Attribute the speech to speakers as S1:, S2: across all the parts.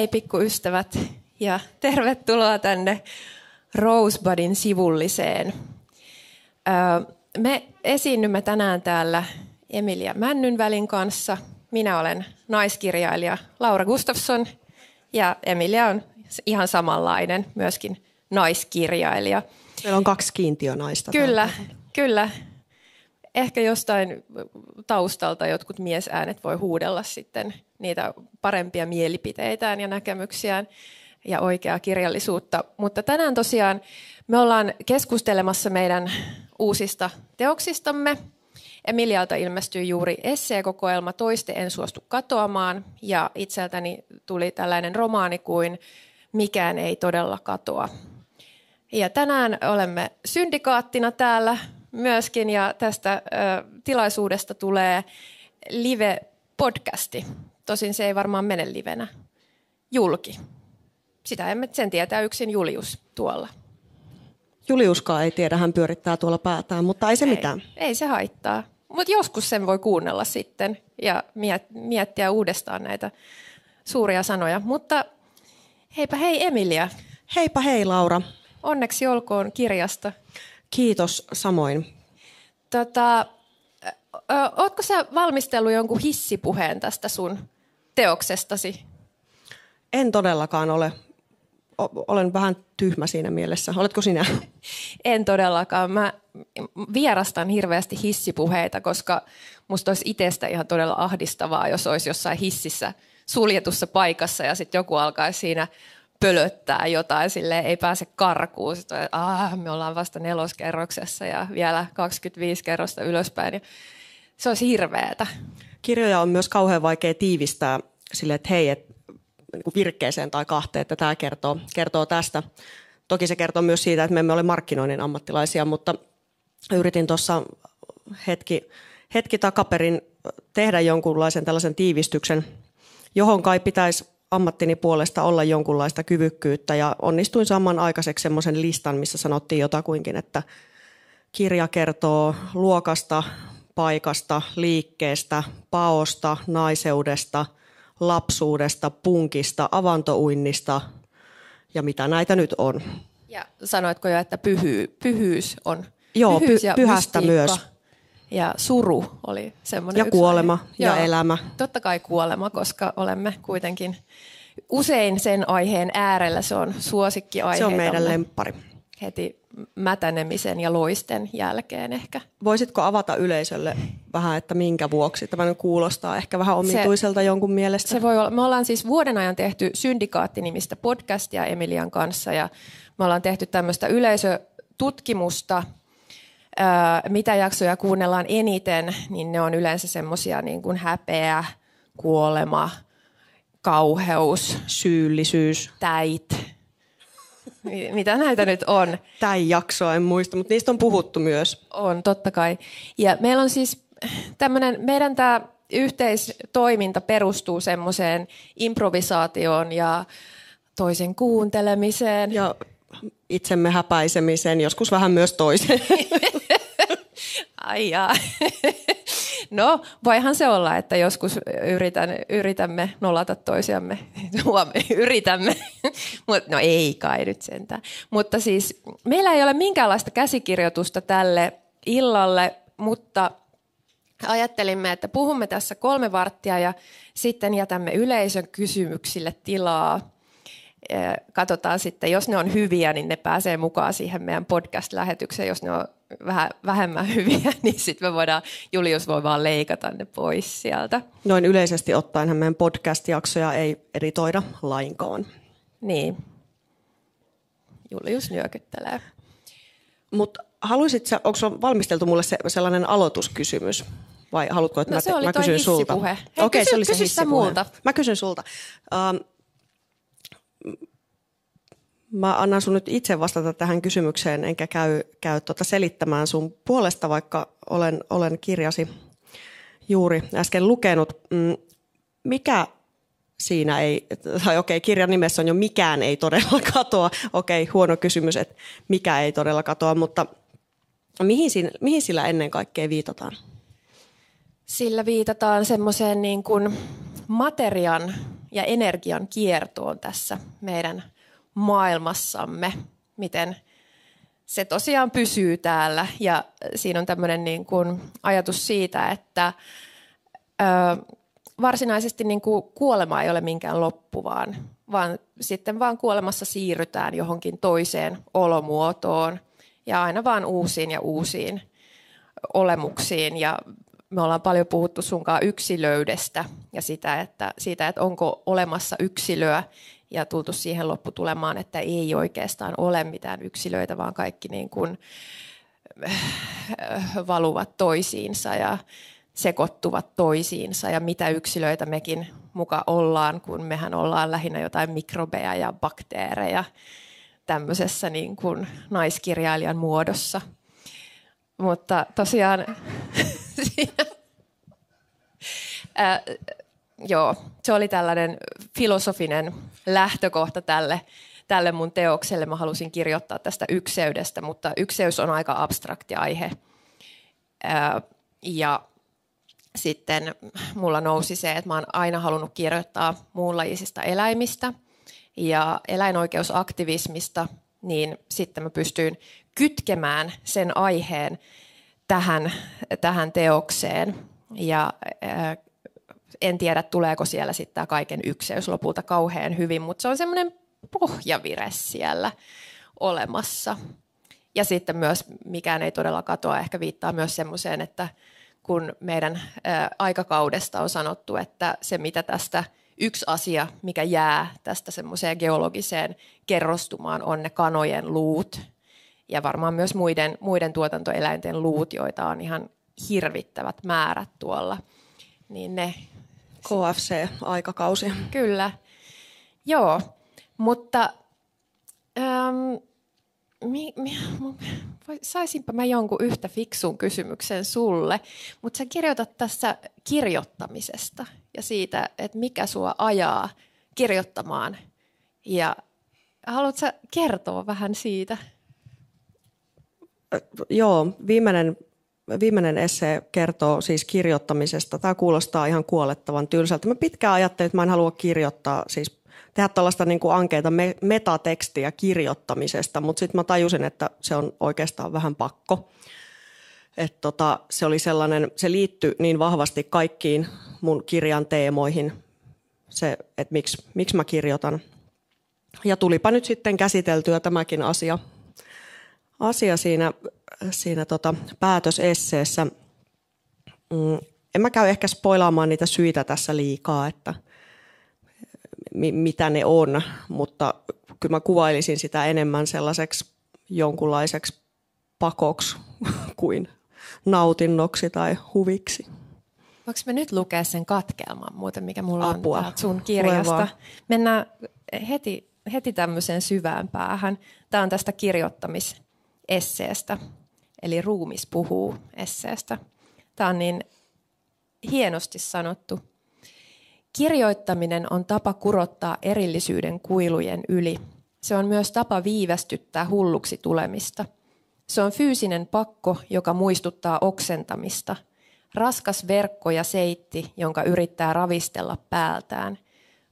S1: Hei pikkuystävät ja tervetuloa tänne Rosebudin sivulliseen. Me esiinnymme tänään täällä Emilia Männynvälin kanssa. Minä olen naiskirjailija Laura Gustafsson ja Emilia on ihan samanlainen, myöskin naiskirjailija.
S2: Meillä on kaksi kiintiönaista.
S1: Kyllä, täällä. kyllä. Ehkä jostain taustalta jotkut miesäänet voi huudella sitten niitä parempia mielipiteitään ja näkemyksiään ja oikeaa kirjallisuutta. Mutta tänään tosiaan me ollaan keskustelemassa meidän uusista teoksistamme. Emilialta ilmestyi juuri esseekokoelma Toiste en suostu katoamaan ja itseltäni tuli tällainen romaani kuin Mikään ei todella katoa. Ja tänään olemme syndikaattina täällä myöskin ja tästä ö, tilaisuudesta tulee live-podcasti. Tosin se ei varmaan mene livenä julki. Sitä emme sen tietää yksin Julius tuolla.
S2: Juliuskaan ei tiedä, hän pyörittää tuolla päätään, mutta ei se
S1: ei,
S2: mitään.
S1: Ei se haittaa. Mutta joskus sen voi kuunnella sitten ja miettiä uudestaan näitä suuria sanoja. Mutta heipä hei Emilia.
S2: Heipä hei Laura.
S1: Onneksi olkoon kirjasta.
S2: Kiitos samoin.
S1: Tota, ootko sä valmistellut jonkun hissipuheen tästä sun teoksestasi?
S2: En todellakaan ole. Olen vähän tyhmä siinä mielessä. Oletko sinä?
S1: En todellakaan. Mä vierastan hirveästi hissipuheita, koska musta olisi itsestä ihan todella ahdistavaa, jos olisi jossain hississä suljetussa paikassa ja sitten joku alkaisi siinä pölöttää jotain, sille ei pääse karkuun. Sitten, ah, me ollaan vasta neloskerroksessa ja vielä 25 kerrosta ylöspäin. Se olisi hirveätä.
S2: Kirjoja on myös kauhean vaikea tiivistää sille, että hei, et, niin kuin virkkeeseen tai kahteen, että tämä kertoo, kertoo tästä. Toki se kertoo myös siitä, että me emme ole markkinoinnin ammattilaisia, mutta yritin tuossa hetki, hetki takaperin tehdä jonkunlaisen tällaisen tiivistyksen, johon kai pitäisi ammattini puolesta olla jonkunlaista kyvykkyyttä ja onnistuin saman aikaiseksi semmoisen listan, missä sanottiin jotakuinkin, että kirja kertoo luokasta, paikasta, liikkeestä, paosta, naiseudesta, lapsuudesta, punkista, avantouinnista ja mitä näitä nyt on.
S1: Ja sanoitko jo, että pyhy, pyhyys on
S2: Joo, pyhyys ja pyhästä mystiikka. myös.
S1: Ja suru oli semmoinen
S2: Ja kuolema aihe. ja Joo, elämä.
S1: Totta kai kuolema, koska olemme kuitenkin usein sen aiheen äärellä. Se on suosikkiaihe.
S2: Se on meidän lemppari.
S1: Heti mätänemisen ja loisten jälkeen ehkä.
S2: Voisitko avata yleisölle vähän, että minkä vuoksi tämä kuulostaa ehkä vähän omituiselta se, jonkun mielestä?
S1: Se voi olla. Me ollaan siis vuoden ajan tehty Syndikaatti-nimistä podcastia Emilian kanssa ja me ollaan tehty tämmöistä yleisötutkimusta, mitä jaksoja kuunnellaan eniten, niin ne on yleensä semmoisia niin kuin häpeä, kuolema, kauheus,
S2: syyllisyys,
S1: täit, mitä näitä nyt on.
S2: Tämä jaksoa en muista, mutta niistä on puhuttu myös.
S1: On, totta kai. Ja meillä on siis tämmöinen, meidän tämä yhteistoiminta perustuu semmoiseen improvisaatioon ja toisen kuuntelemiseen.
S2: Ja itsemme häpäisemiseen, joskus vähän myös toisen.
S1: Ai jaa. No, voihan se olla, että joskus yritän, yritämme nolata toisiamme. yritämme, mutta no ei kai nyt sentään. Mutta siis meillä ei ole minkäänlaista käsikirjoitusta tälle illalle, mutta ajattelimme, että puhumme tässä kolme varttia ja sitten jätämme yleisön kysymyksille tilaa. Katsotaan sitten, jos ne on hyviä, niin ne pääsee mukaan siihen meidän podcast-lähetykseen. Jos ne on vähän vähemmän hyviä, niin sitten me voidaan, Julius voi vaan leikata ne pois sieltä.
S2: Noin yleisesti ottaen meidän podcast-jaksoja ei editoida lainkaan.
S1: Niin. Julius nyökyttelee.
S2: Mutta haluaisit sä, onko valmisteltu mulle se, sellainen aloituskysymys? Vai haluatko, että
S1: no,
S2: mä,
S1: se oli
S2: mä kysyn sulta?
S1: Hei,
S2: Okei,
S1: kysy,
S2: se oli se
S1: kysy
S2: hissipuhe.
S1: multa.
S2: Mä kysyn sulta. Um, mä annan sun nyt itse vastata tähän kysymykseen, enkä käy, käy tota selittämään sun puolesta, vaikka olen, olen kirjasi juuri äsken lukenut. Mm, mikä siinä ei, tai okei, kirjan nimessä on jo mikään ei todella katoa. Okei, huono kysymys, että mikä ei todella katoa, mutta mihin, siinä, mihin sillä ennen kaikkea viitataan?
S1: Sillä viitataan semmoiseen niin kuin materian ja energian kiertoon tässä meidän maailmassamme, miten se tosiaan pysyy täällä. Ja siinä on tämmöinen niin kuin ajatus siitä, että ö, varsinaisesti niin kuin kuolema ei ole minkään loppu, vaan, vaan sitten vaan kuolemassa siirrytään johonkin toiseen olomuotoon ja aina vaan uusiin ja uusiin olemuksiin. Ja me ollaan paljon puhuttu sunkaan yksilöydestä ja sitä, että, siitä, että onko olemassa yksilöä ja tultu siihen lopputulemaan, että ei oikeastaan ole mitään yksilöitä, vaan kaikki niin kuin valuvat toisiinsa ja sekoittuvat toisiinsa ja mitä yksilöitä mekin muka ollaan, kun mehän ollaan lähinnä jotain mikrobeja ja bakteereja tämmöisessä niin kuin naiskirjailijan muodossa. Mutta tosiaan ää, joo, se oli tällainen filosofinen lähtökohta tälle, tälle mun teokselle. Mä halusin kirjoittaa tästä ykseydestä, mutta ykseys on aika abstrakti aihe. Ja sitten mulla nousi se, että mä oon aina halunnut kirjoittaa muunlajisista eläimistä ja eläinoikeusaktivismista, niin sitten mä pystyin kytkemään sen aiheen tähän, tähän teokseen. Ja en tiedä, tuleeko siellä sitten tämä kaiken ykseys lopulta kauhean hyvin, mutta se on semmoinen pohjavire siellä olemassa. Ja sitten myös, mikään ei todella katoa, ehkä viittaa myös semmoiseen, että kun meidän aikakaudesta on sanottu, että se mitä tästä yksi asia, mikä jää tästä semmoiseen geologiseen kerrostumaan, on ne kanojen luut. Ja varmaan myös muiden, muiden tuotantoeläinten luut, joita on ihan hirvittävät määrät tuolla. Niin ne...
S2: KFC-aikakausi.
S1: Kyllä. Joo, mutta ähm, mi, mi, saisinpa mä jonkun yhtä fiksun kysymyksen sulle, mutta sä kirjoitat tässä kirjoittamisesta ja siitä, että mikä sua ajaa kirjoittamaan. Ja haluatko kertoa vähän siitä?
S2: Joo, viimeinen, viimeinen esse kertoo siis kirjoittamisesta. Tämä kuulostaa ihan kuolettavan tylsältä. Mä pitkään ajattelin, että mä en halua kirjoittaa, siis tehdä tällaista niin kuin ankeita metatekstiä kirjoittamisesta, mutta sitten mä tajusin, että se on oikeastaan vähän pakko. Et tota, se oli sellainen, se liittyi niin vahvasti kaikkiin mun kirjan teemoihin, se, että miksi, miksi mä kirjoitan. Ja tulipa nyt sitten käsiteltyä tämäkin asia, asia siinä, siinä tota päätösesseessä. Mm, en mä käy ehkä spoilaamaan niitä syitä tässä liikaa, että – mitä ne on, mutta kyllä mä kuvailisin sitä enemmän sellaiseksi jonkunlaiseksi pakoksi kuin nautinnoksi tai huviksi.
S1: Voinko me nyt lukea sen katkelman muuten, mikä mulla
S2: Apua.
S1: on sun kirjasta? Mennään heti, heti tämmöiseen syvään päähän. Tämä on tästä kirjoittamisesseestä, eli ruumis puhuu esseestä. Tämä on niin hienosti sanottu. Kirjoittaminen on tapa kurottaa erillisyyden kuilujen yli. Se on myös tapa viivästyttää hulluksi tulemista. Se on fyysinen pakko, joka muistuttaa oksentamista. Raskas verkko ja seitti, jonka yrittää ravistella päältään.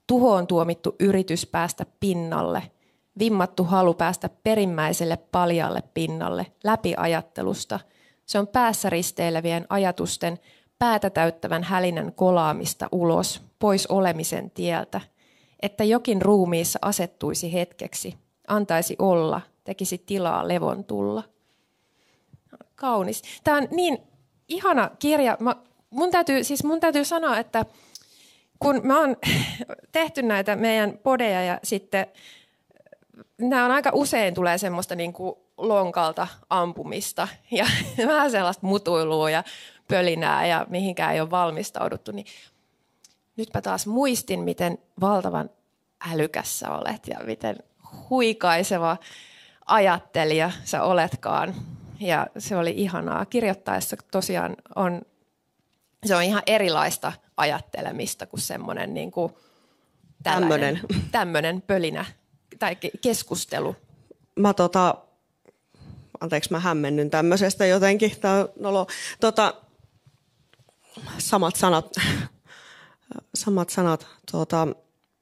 S1: Tuhoon tuomittu yritys päästä pinnalle. Vimmattu halu päästä perimmäiselle paljalle pinnalle, läpi ajattelusta. Se on päässä risteilevien ajatusten päätä täyttävän hälinän kolaamista ulos, pois olemisen tieltä, että jokin ruumiissa asettuisi hetkeksi, antaisi olla, tekisi tilaa levon tulla. kaunis. Tämä on niin ihana kirja. Mä, mun, täytyy, siis mun täytyy sanoa, että kun mä oon tehty näitä meidän podeja ja sitten nämä on aika usein tulee semmoista niin kuin lonkalta ampumista ja vähän sellaista mutuilua ja pölinää ja mihinkään ei ole valmistauduttu, niin nytpä taas muistin, miten valtavan älykäs sä olet ja miten huikaiseva ajattelija sä oletkaan. Ja se oli ihanaa. Kirjoittaessa tosiaan on, se on ihan erilaista ajattelemista kuin semmoinen niin kuin tämmöinen pölinä tai keskustelu.
S2: Mä tota, anteeksi mä hämmennyn tämmöisestä jotenkin, tää nolo. Tota, samat sanat, samat sanat, tota,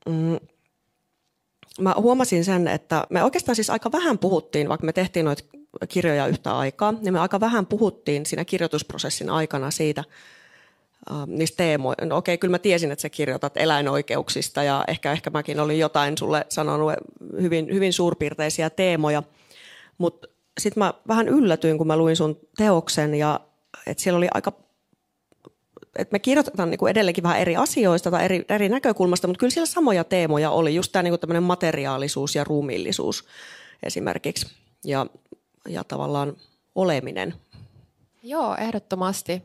S2: mm, mä huomasin sen, että me oikeastaan siis aika vähän puhuttiin, vaikka me tehtiin noita kirjoja yhtä aikaa, niin me aika vähän puhuttiin siinä kirjoitusprosessin aikana siitä, uh, niistä teemoista. No okei, kyllä mä tiesin, että sä kirjoitat eläinoikeuksista ja ehkä, ehkä mäkin olin jotain sulle sanonut hyvin, hyvin suurpiirteisiä teemoja, mutta sitten mä vähän yllätyin, kun mä luin sun teoksen ja että siellä oli aika että me kirjoitetaan niin kuin edelleenkin vähän eri asioista tai eri, eri näkökulmasta, mutta kyllä siellä samoja teemoja oli, just tämä niin tämmöinen materiaalisuus ja ruumiillisuus esimerkiksi ja, ja tavallaan oleminen.
S1: Joo, ehdottomasti.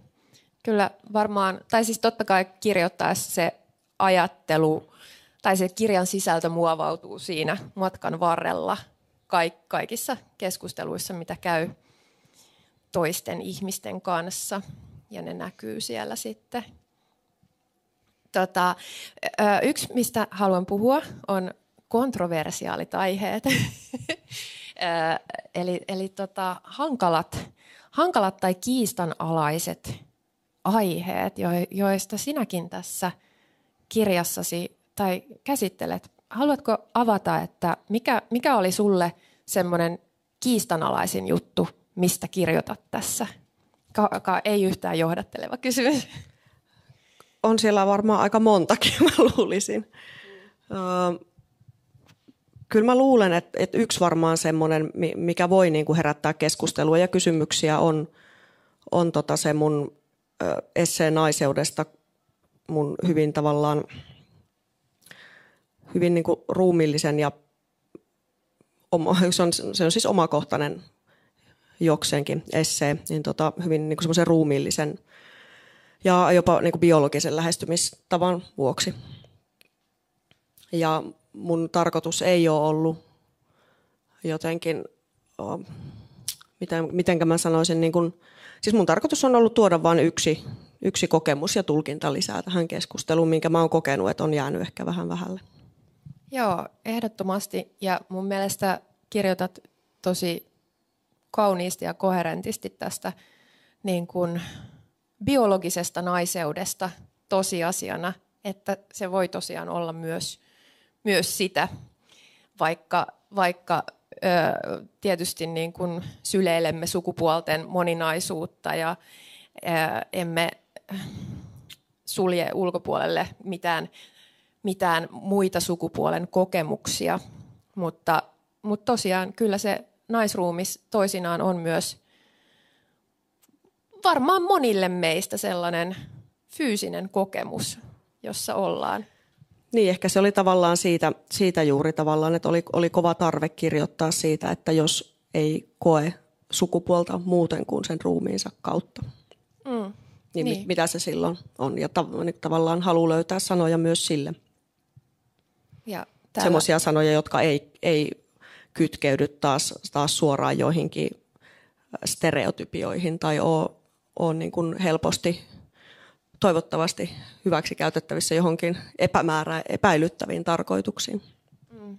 S1: Kyllä varmaan, tai siis totta kai kirjoittaessa se ajattelu tai se kirjan sisältö muovautuu siinä matkan varrella kaik- kaikissa keskusteluissa, mitä käy toisten ihmisten kanssa ja ne näkyy siellä sitten. Tota, yksi, mistä haluan puhua, on kontroversiaalit aiheet. eli eli tota, hankalat, hankalat tai kiistanalaiset aiheet, joista sinäkin tässä kirjassasi tai käsittelet. Haluatko avata, että mikä, mikä oli sulle semmoinen kiistanalaisin juttu, mistä kirjoitat tässä? Ka- ei yhtään johdatteleva kysymys.
S2: On siellä varmaan aika montakin, mä luulisin. Mm. kyllä mä luulen, että, että yksi varmaan semmoinen, mikä voi niin kuin herättää keskustelua ja kysymyksiä, on, on tota se mun esseen naiseudesta mun hyvin tavallaan hyvin niin kuin ruumillisen ja se on, se on siis omakohtainen jokseenkin essee, niin tota, hyvin niin semmoisen ruumiillisen ja jopa niin kuin biologisen lähestymistavan vuoksi. Ja mun tarkoitus ei ole ollut jotenkin, miten, mitenkä mä sanoisin, niin kuin, siis mun tarkoitus on ollut tuoda vain yksi, yksi kokemus ja tulkinta lisää tähän keskusteluun, minkä mä oon kokenut, että on jäänyt ehkä vähän vähälle.
S1: Joo, ehdottomasti. Ja mun mielestä kirjoitat tosi kauniisti ja koherentisti tästä niin kuin biologisesta naiseudesta tosiasiana, että se voi tosiaan olla myös, myös sitä, vaikka, vaikka tietysti niin kuin syleilemme sukupuolten moninaisuutta ja emme sulje ulkopuolelle mitään, mitään muita sukupuolen kokemuksia, mutta, mutta tosiaan kyllä se naisruumis toisinaan on myös varmaan monille meistä sellainen fyysinen kokemus, jossa ollaan.
S2: Niin, ehkä se oli tavallaan siitä, siitä juuri tavallaan, että oli, oli kova tarve kirjoittaa siitä, että jos ei koe sukupuolta muuten kuin sen ruumiinsa kautta. Mm, niin, niin. mitä se silloin on. Ja tav- niin tavallaan haluaa löytää sanoja myös sille. Ja täällä... Semmoisia sanoja, jotka ei, ei kytkeydy taas, taas suoraan joihinkin stereotypioihin tai ole, ole niin kuin helposti toivottavasti hyväksi käytettävissä johonkin epämäärä, epäilyttäviin tarkoituksiin. Mm.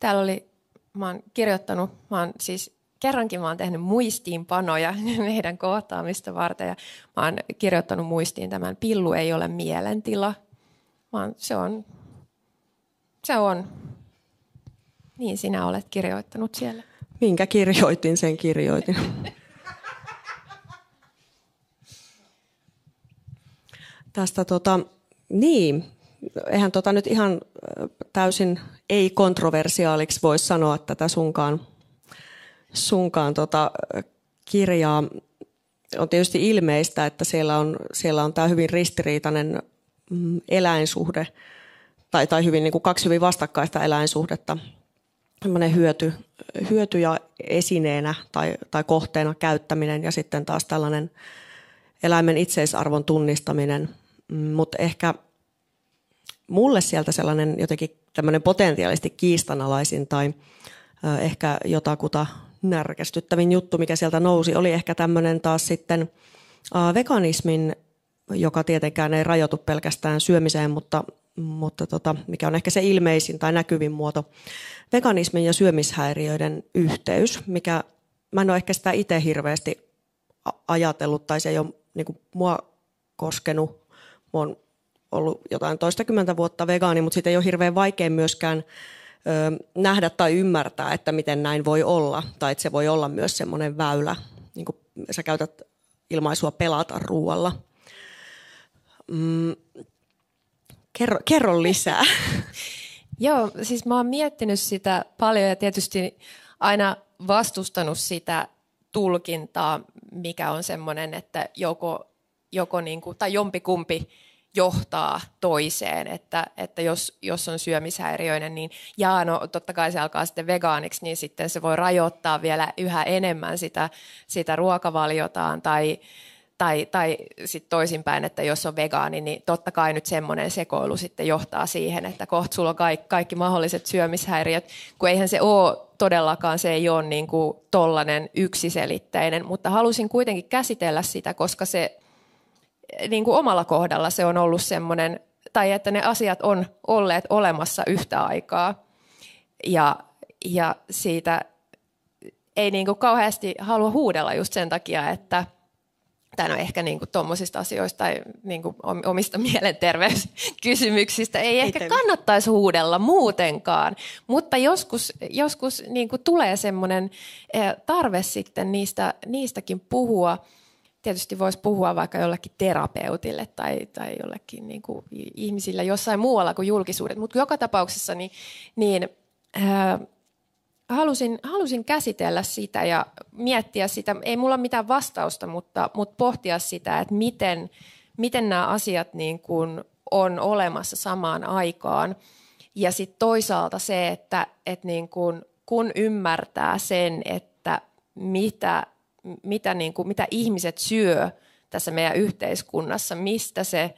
S1: Täällä oli, mä oon kirjoittanut, mä oon siis kerrankin mä oon tehnyt muistiinpanoja meidän kohtaamista varten ja mä oon kirjoittanut muistiin tämän Pillu ei ole mielentila. Oon, se on, se on niin sinä olet kirjoittanut siellä.
S2: Minkä kirjoitin, sen kirjoitin. Tästä tota, niin, eihän tota nyt ihan täysin ei-kontroversiaaliksi voi sanoa tätä sunkaan, sunkaan tota kirjaa. on tietysti ilmeistä, että siellä on, siellä on tämä hyvin ristiriitainen mm, eläinsuhde tai, tai hyvin, niin kuin kaksi hyvin vastakkaista eläinsuhdetta. hyöty, hyöty ja esineenä tai, tai kohteena käyttäminen ja sitten taas tällainen eläimen itseisarvon tunnistaminen. Mutta ehkä mulle sieltä sellainen jotenkin tämmöinen potentiaalisesti kiistanalaisin tai ehkä jotakuta närkästyttävin juttu, mikä sieltä nousi, oli ehkä tämmöinen taas sitten veganismin, joka tietenkään ei rajoitu pelkästään syömiseen, mutta, mutta tota, mikä on ehkä se ilmeisin tai näkyvin muoto, veganismin ja syömishäiriöiden yhteys, mikä mä en ole ehkä sitä itse hirveästi ajatellut tai se ei ole niin kuin, mua koskenut. Oon ollut jotain toistakymmentä vuotta vegaani, mutta siitä ei ole hirveän vaikea myöskään nähdä tai ymmärtää, että miten näin voi olla, tai että se voi olla myös semmoinen väylä, niin kuin sä käytät ilmaisua pelata ruoalla. Mm, kerro, kerro lisää.
S1: Joo, siis mä oon miettinyt sitä paljon ja tietysti aina vastustanut sitä tulkintaa, mikä on semmoinen, että joko, joko niin kuin, tai jompikumpi johtaa toiseen, että, että jos, jos on syömishäiriöinen, niin jaa, no totta kai se alkaa sitten vegaaniksi, niin sitten se voi rajoittaa vielä yhä enemmän sitä, sitä ruokavaliotaan tai, tai, tai sitten toisinpäin, että jos on vegaani, niin totta kai nyt semmoinen sekoilu sitten johtaa siihen, että kohta sulla on kaikki, kaikki mahdolliset syömishäiriöt, kun eihän se ole todellakaan, se ei ole niin kuin tollainen yksiselitteinen, mutta halusin kuitenkin käsitellä sitä, koska se niin kuin omalla kohdalla se on ollut semmoinen, tai että ne asiat on olleet olemassa yhtä aikaa. Ja, ja siitä ei niin kuin kauheasti halua huudella just sen takia, että tai no ehkä niin tuommoisista asioista tai niin kuin omista mielenterveyskysymyksistä ei, ei ehkä kannattaisi huudella muutenkaan, mutta joskus, joskus niin kuin tulee semmoinen eh, tarve sitten niistä, niistäkin puhua – tietysti voisi puhua vaikka jollekin terapeutille tai, tai jollekin niin kuin ihmisille jossain muualla kuin julkisuudet, mutta joka tapauksessa niin, niin äh, halusin, halusin käsitellä sitä ja miettiä sitä. Ei mulla ole mitään vastausta, mutta, mutta pohtia sitä, että miten, miten nämä asiat niin kuin on olemassa samaan aikaan. Ja sitten toisaalta se, että, että niin kuin, kun ymmärtää sen, että mitä mitä, niin kuin, mitä ihmiset syö tässä meidän yhteiskunnassa, mistä se,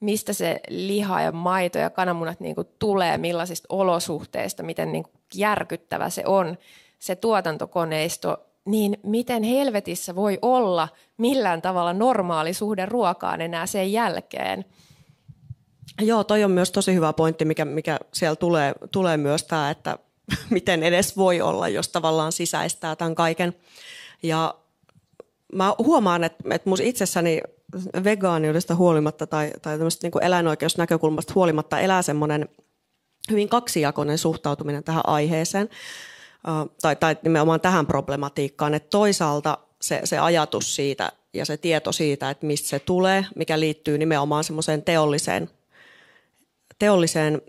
S1: mistä se liha ja maito ja kananmunat niin kuin tulee, millaisista olosuhteista, miten niin kuin järkyttävä se on, se tuotantokoneisto, niin miten helvetissä voi olla millään tavalla normaali suhde ruokaan enää sen jälkeen?
S2: Joo, toi on myös tosi hyvä pointti, mikä, mikä siellä tulee, tulee myös tämä, että miten edes voi olla, jos tavallaan sisäistää tämän kaiken. Ja mä huomaan, että, että mun itsessäni vegaaniudesta huolimatta tai, tai niin eläinoikeusnäkökulmasta huolimatta elää semmoinen hyvin kaksijakoinen suhtautuminen tähän aiheeseen tai, tai nimenomaan tähän problematiikkaan, että toisaalta se, se ajatus siitä ja se tieto siitä, että mistä se tulee, mikä liittyy nimenomaan semmoiseen teolliseen, teolliseen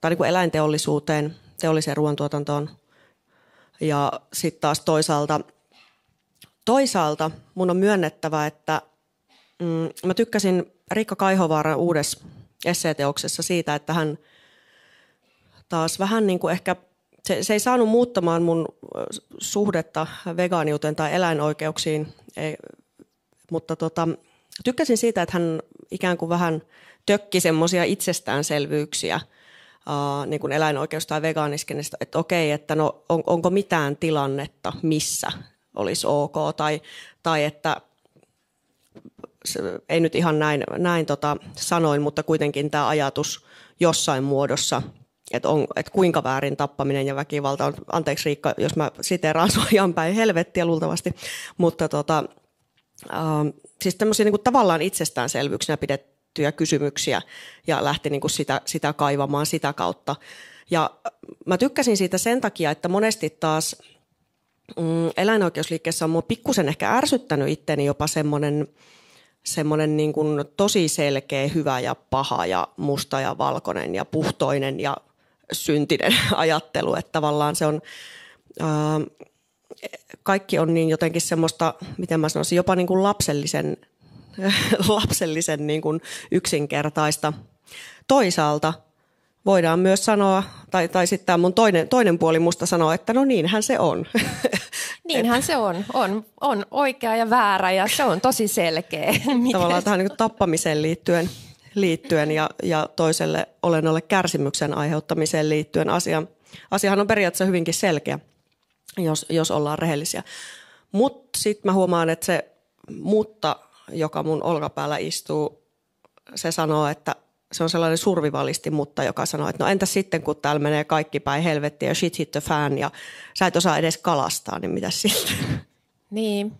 S2: tai niin kuin eläinteollisuuteen, teolliseen ruoantuotantoon. Ja sitten taas toisaalta – Toisaalta mun on myönnettävä, että mm, mä tykkäsin Riikka Kaihovaaran uudessa esseeteoksessa siitä, että hän taas vähän niin kuin ehkä, se, se ei saanut muuttamaan mun suhdetta vegaaniuteen tai eläinoikeuksiin, ei, mutta tota, tykkäsin siitä, että hän ikään kuin vähän tökki semmoisia itsestäänselvyyksiä uh, niin kuin eläinoikeus- tai vegaaniskenistä, että okei, että no on, onko mitään tilannetta, missä olisi ok, tai, tai että ei nyt ihan näin, näin tota sanoin, mutta kuitenkin tämä ajatus jossain muodossa, että, on, että kuinka väärin tappaminen ja väkivalta on, anteeksi Riikka, jos mä siteraan sua ihan päin helvettiä luultavasti, mutta tota, äh, siis tämmöisiä niin kuin tavallaan itsestäänselvyyksinä pidettyjä kysymyksiä ja lähti niin kuin sitä, sitä kaivamaan sitä kautta. Ja mä tykkäsin siitä sen takia, että monesti taas – mm, eläinoikeusliikkeessä on mua pikkusen ehkä ärsyttänyt itteni jopa semmoinen semmoinen niin kuin tosi selkeä hyvä ja paha ja musta ja valkoinen ja puhtoinen ja syntinen ajattelu, että tavallaan se on, ää, kaikki on niin jotenkin semmoista, miten mä sanoisin, jopa niin kuin lapsellisen, lapsellisen niin kuin yksinkertaista. Toisaalta voidaan myös sanoa, tai, tai sitten tämä mun toinen, toinen puoli musta sanoa, että no niinhän se on.
S1: Niinhän se on. on. On oikea ja väärä ja se on tosi selkeä.
S2: Tavallaan tähän niin tappamiseen liittyen, liittyen ja, ja toiselle olennolle kärsimyksen aiheuttamiseen liittyen asia. Asiahan on periaatteessa hyvinkin selkeä, jos, jos ollaan rehellisiä. Mutta sitten mä huomaan, että se mutta, joka mun olkapäällä istuu, se sanoo, että se on sellainen survivalisti, mutta joka sanoo, että no entä sitten, kun täällä menee kaikki päin helvettiä ja shit hit the fan ja sä et osaa edes kalastaa, niin mitä sitten?
S1: Niin,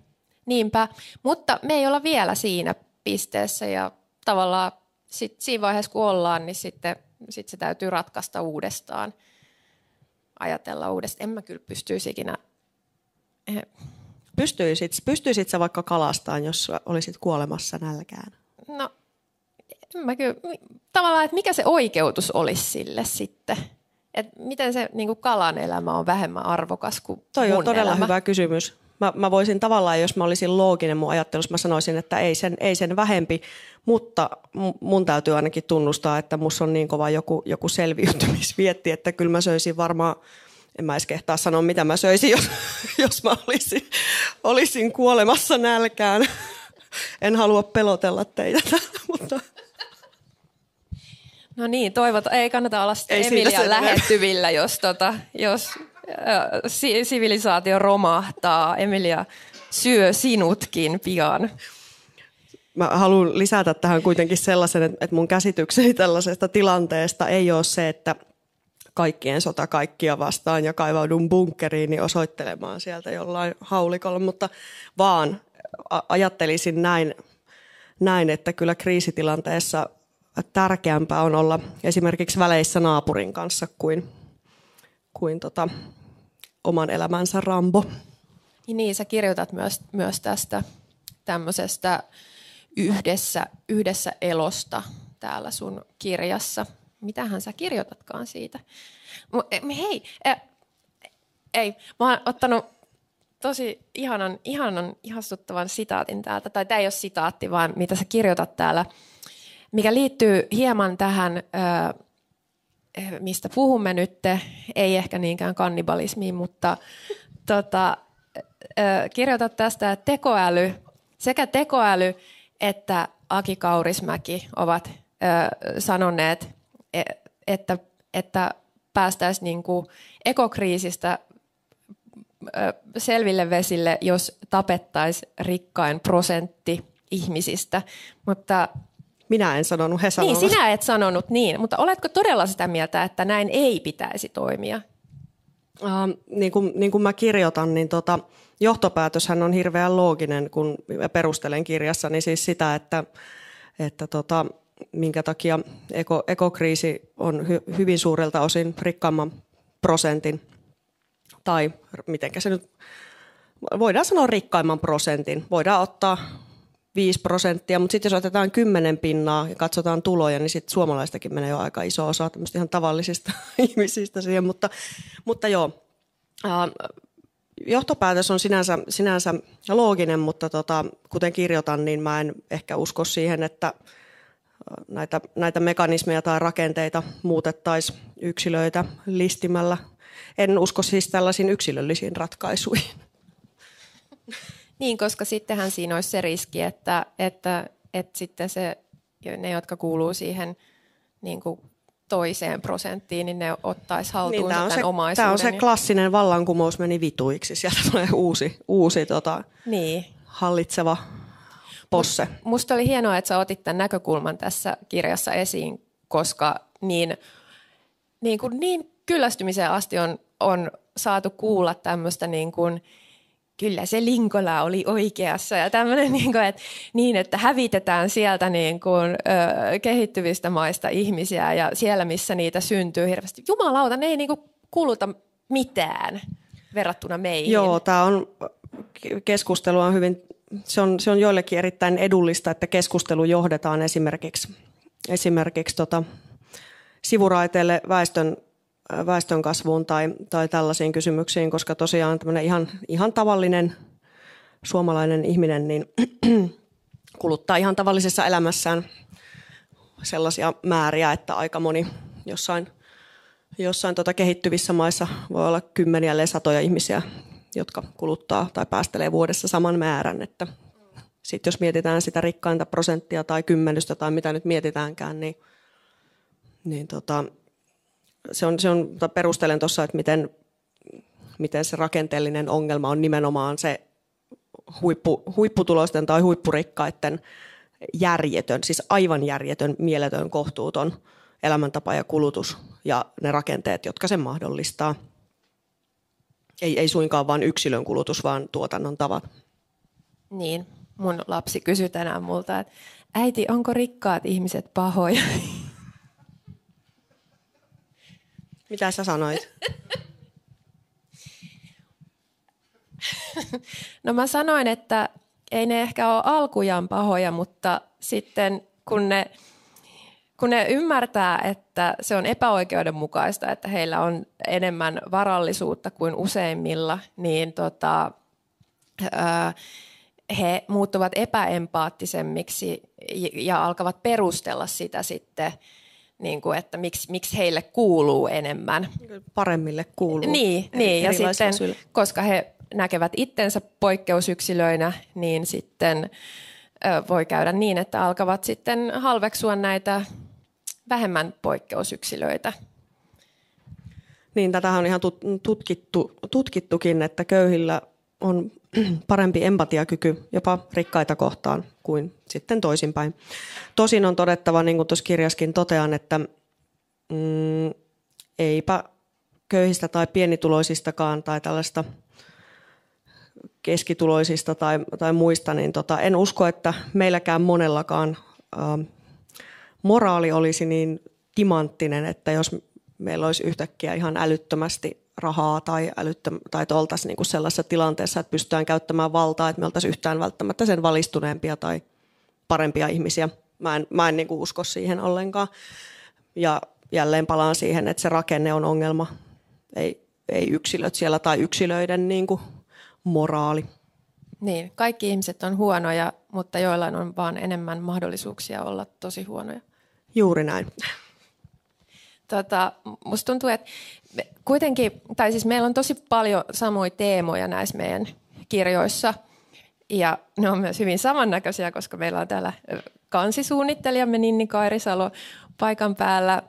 S1: niinpä. Mutta me ei olla vielä siinä pisteessä ja tavallaan sit siinä vaiheessa, kun ollaan, niin sitten sit se täytyy ratkaista uudestaan. Ajatella uudestaan. En mä kyllä pystyisi ikinä...
S2: Eh. Pystyisit, pystyisit sä vaikka kalastaan, jos olisit kuolemassa nälkään?
S1: No mä kyllä, tavallaan, että mikä se oikeutus olisi sille sitten? Että miten se niin kuin kalan elämä on vähemmän arvokas kuin
S2: Toi
S1: mun
S2: on todella
S1: elämä?
S2: hyvä kysymys. Mä, mä voisin tavallaan, jos mä olisin looginen mun ajattelussa, mä sanoisin, että ei sen, ei sen vähempi, mutta mun täytyy ainakin tunnustaa, että musta on niin kova joku, joku selviytymisvietti, että kyllä mä söisin varmaan, en mä edes kehtaa sanoa, mitä mä söisin, jos, jos mä olisin, olisin kuolemassa nälkään. En halua pelotella teitä, mutta...
S1: No niin, toivot, ei kannata olla ei Emilian lähettyvillä, jos, tota, jos äh, sivilisaatio romahtaa. Emilia syö sinutkin pian.
S2: Mä haluan lisätä tähän kuitenkin sellaisen, että mun käsitykseni tällaisesta tilanteesta ei ole se, että kaikkien sota kaikkia vastaan ja kaivaudun bunkkeriin osoittelemaan sieltä jollain haulikolla, mutta vaan ajattelisin näin, näin, että kyllä kriisitilanteessa tärkeämpää on olla esimerkiksi väleissä naapurin kanssa kuin, kuin tota, oman elämänsä Rambo.
S1: Niin, sä kirjoitat myös, myös tästä tämmöisestä yhdessä, yhdessä elosta täällä sun kirjassa. Mitähän sä kirjoitatkaan siitä? Eh, hei, äh, ei, mä oon ottanut tosi ihanan, ihanan, ihastuttavan sitaatin täältä. Tai tämä ei ole sitaatti, vaan mitä sä kirjoitat täällä – mikä liittyy hieman tähän, mistä puhumme nyt, ei ehkä niinkään kannibalismiin, mutta tota, kirjoitat tästä, että tekoäly, sekä tekoäly että Aki Kaurismäki ovat sanoneet, e, että, että päästäisiin niin kuin ekokriisistä selville vesille, jos tapettaisiin rikkain prosentti ihmisistä. Mutta
S2: minä en sanonut, he sanoivat.
S1: Niin, sinä et sanonut niin, mutta oletko todella sitä mieltä, että näin ei pitäisi toimia?
S2: Uh, niin, kuin, niin kuin mä kirjoitan, niin tota, johtopäätöshän on hirveän looginen, kun perustelen kirjassa, niin siis sitä, että, että tota, minkä takia eko, ekokriisi on hy, hyvin suurelta osin rikkaamman prosentin, tai miten se nyt, voidaan sanoa rikkaimman prosentin. Voidaan ottaa 5 prosenttia, mutta sitten jos otetaan 10 pinnaa ja katsotaan tuloja, niin sitten suomalaistakin menee jo aika iso osa tämmöistä ihan tavallisista ihmisistä siihen, mutta, mutta joo, johtopäätös on sinänsä, sinänsä looginen, mutta tota, kuten kirjoitan, niin mä en ehkä usko siihen, että näitä, näitä mekanismeja tai rakenteita muutettaisiin yksilöitä listimällä. En usko siis tällaisiin yksilöllisiin ratkaisuihin.
S1: Niin, koska sittenhän siinä olisi se riski, että, että, että sitten se, ne, jotka kuuluu siihen niin kuin toiseen prosenttiin, niin ne ottaisi haltuun niin, tämän
S2: se,
S1: omaisuuden.
S2: Tämä on se klassinen vallankumous meni vituiksi. Sieltä tulee uusi, uusi tota, niin. hallitseva posse.
S1: Musta oli hienoa, että sä otit tämän näkökulman tässä kirjassa esiin, koska niin, niin, kuin niin kyllästymiseen asti on, on saatu kuulla tämmöistä niin kuin, kyllä se Linkola oli oikeassa ja tämmöinen, niin, kuin, että, niin, että hävitetään sieltä niin kuin, ö, kehittyvistä maista ihmisiä ja siellä, missä niitä syntyy hirveästi. Jumalauta, ne ei niin kuin, kuluta mitään verrattuna meihin.
S2: Joo, tämä on, keskustelu on hyvin, se on, se on joillekin erittäin edullista, että keskustelu johdetaan esimerkiksi, esimerkiksi tota, sivuraiteelle väestön väestönkasvuun tai, tai tällaisiin kysymyksiin, koska tosiaan tämmöinen ihan, ihan tavallinen suomalainen ihminen niin kuluttaa ihan tavallisessa elämässään sellaisia määriä, että aika moni jossain, jossain tuota kehittyvissä maissa voi olla kymmeniä, ellei satoja ihmisiä, jotka kuluttaa tai päästelee vuodessa saman määrän. Että sitten jos mietitään sitä rikkainta prosenttia tai kymmenystä tai mitä nyt mietitäänkään, niin, niin tota, se on, se on perustelen tuossa, että miten, miten se rakenteellinen ongelma on nimenomaan se huippu, huipputulosten tai huippurikkaiden järjetön, siis aivan järjetön, mieletön, kohtuuton elämäntapa ja kulutus ja ne rakenteet, jotka sen mahdollistaa. Ei, ei suinkaan vain yksilön kulutus, vaan tuotannon tavat.
S1: Niin, mun lapsi kysyi tänään multa, että äiti, onko rikkaat ihmiset pahoja?
S2: Mitä sä sanoit?
S1: No mä sanoin, että ei ne ehkä ole alkujaan pahoja, mutta sitten kun ne, kun ne ymmärtää, että se on epäoikeudenmukaista, että heillä on enemmän varallisuutta kuin useimmilla, niin tota, he muuttuvat epäempaattisemmiksi ja alkavat perustella sitä sitten, niin kuin, että miksi, miksi heille kuuluu enemmän.
S2: Paremmille kuuluu.
S1: Niin, niin ja sitten, koska he näkevät itsensä poikkeusyksilöinä, niin sitten voi käydä niin, että alkavat sitten halveksua näitä vähemmän poikkeusyksilöitä.
S2: Niin, tätä on ihan tutkittu, tutkittukin, että köyhillä on parempi empatiakyky jopa rikkaita kohtaan kuin sitten toisinpäin. Tosin on todettava, niin kuin tuossa kirjaskin totean, että mm, eipä köyhistä tai pienituloisistakaan tai tällaista – keskituloisista tai, tai muista, niin tota, en usko, että meilläkään monellakaan ä, moraali olisi niin timanttinen, että jos meillä olisi yhtäkkiä ihan älyttömästi rahaa tai, älyttö, tai että oltaisiin niin kuin sellaisessa tilanteessa, että pystytään käyttämään valtaa, että me oltaisiin yhtään välttämättä sen valistuneempia tai parempia ihmisiä. Mä en, mä en niin kuin usko siihen ollenkaan. Ja jälleen palaan siihen, että se rakenne on ongelma, ei, ei yksilöt siellä tai yksilöiden niin kuin moraali.
S1: Niin, kaikki ihmiset on huonoja, mutta joillain on vaan enemmän mahdollisuuksia olla tosi huonoja.
S2: Juuri näin.
S1: Tota, musta tuntuu, että me kuitenkin, tai siis meillä on tosi paljon samoja teemoja näissä meidän kirjoissa. Ja ne on myös hyvin samannäköisiä, koska meillä on täällä kansisuunnittelijamme Ninni Kairisalo paikan päällä.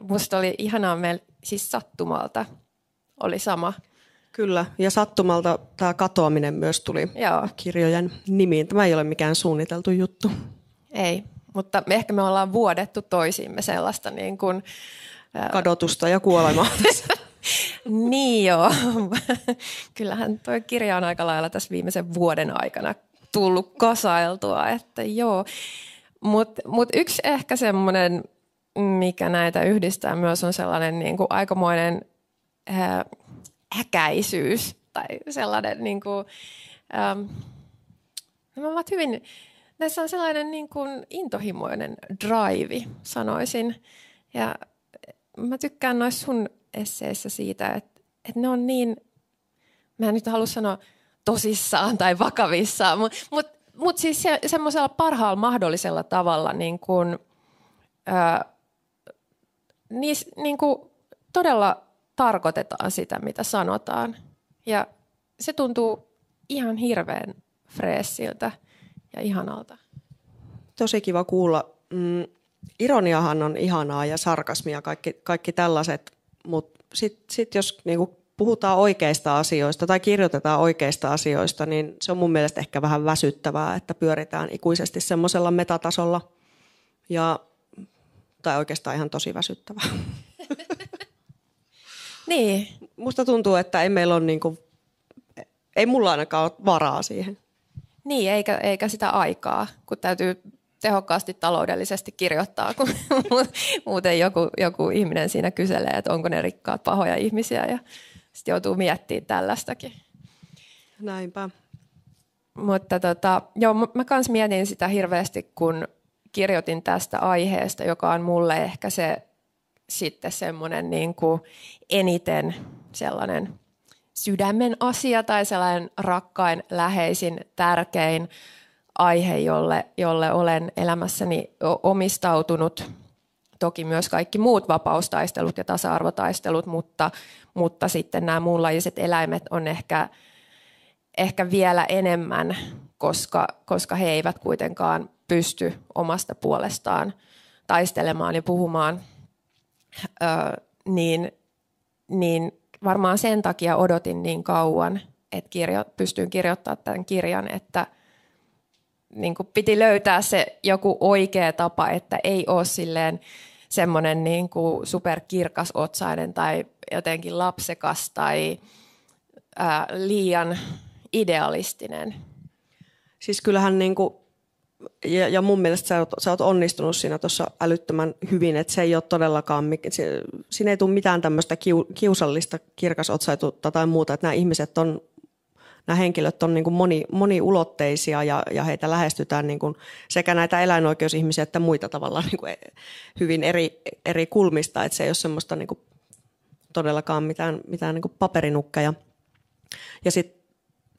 S1: Musta oli ihanaa, meillä siis sattumalta oli sama
S2: Kyllä, ja sattumalta tämä katoaminen myös tuli Joo. kirjojen nimiin. Tämä ei ole mikään suunniteltu juttu.
S1: Ei, mutta me ehkä me ollaan vuodettu toisiimme sellaista niin kuin,
S2: Kadotusta ja kuolemaa.
S1: niin joo. Kyllähän tuo kirja on aika lailla tässä viimeisen vuoden aikana tullut kasailtua, että joo. Mutta mut yksi ehkä semmoinen, mikä näitä yhdistää myös, on sellainen niin kuin aikamoinen ää, äkäisyys tai sellainen niin kuin, ähm, nämä ovat hyvin, näissä on sellainen niin kuin intohimoinen drive, sanoisin. Ja mä tykkään noissa sun esseissä siitä, että, että ne on niin, mä en nyt halua sanoa tosissaan tai vakavissaan, mutta mut, mut siis se, semmoisella parhaalla mahdollisella tavalla niin kuin, ää, niis, niin kuin todella tarkoitetaan sitä, mitä sanotaan. Ja se tuntuu ihan hirveän freessiltä ja ihanalta.
S2: Tosi kiva kuulla. Mm, ironiahan on ihanaa ja sarkasmia, kaikki, kaikki tällaiset, mutta sitten sit jos niinku puhutaan oikeista asioista tai kirjoitetaan oikeista asioista, niin se on mun mielestä ehkä vähän väsyttävää, että pyöritään ikuisesti semmoisella metatasolla. Ja, tai oikeastaan ihan tosi väsyttävää.
S1: Niin.
S2: Musta tuntuu, että ei meillä ole niin kuin, ei mulla ainakaan ole varaa siihen.
S1: Niin, eikä, eikä sitä aikaa, kun täytyy tehokkaasti taloudellisesti kirjoittaa, kun muuten joku, joku ihminen siinä kyselee, että onko ne rikkaat pahoja ihmisiä ja sitten joutuu miettimään tällaistakin.
S2: Näinpä.
S1: Mutta tota, joo, mä kans mietin sitä hirveästi, kun kirjoitin tästä aiheesta, joka on mulle ehkä se sitten semmoinen niin kuin eniten sellainen sydämen asia tai sellainen rakkain, läheisin, tärkein aihe, jolle, jolle olen elämässäni omistautunut. Toki myös kaikki muut vapaustaistelut ja tasa-arvotaistelut, mutta, mutta sitten nämä muunlajiset eläimet on ehkä, ehkä vielä enemmän, koska, koska he eivät kuitenkaan pysty omasta puolestaan taistelemaan ja puhumaan, ö, niin, niin varmaan sen takia odotin niin kauan, että kirjo, pystyin kirjoittamaan tämän kirjan, että niin kuin piti löytää se joku oikea tapa, että ei ole silleen semmoinen niin kuin superkirkasotsainen tai jotenkin lapsekas tai ää, liian idealistinen.
S2: Siis kyllähän niin kuin ja, ja mun mielestä sä oot, sä oot onnistunut siinä tuossa älyttömän hyvin, että se ei ole todellakaan, se, siinä ei tule mitään tämmöistä kiu, kiusallista kirkasotsaituutta tai muuta, että nämä ihmiset on, nämä henkilöt on niin kuin moni, moniulotteisia ja, ja heitä lähestytään niin kuin sekä näitä eläinoikeusihmisiä että muita tavallaan niin kuin hyvin eri, eri kulmista, että se ei ole semmoista niin kuin todellakaan mitään, mitään niin kuin paperinukkeja. Ja sitten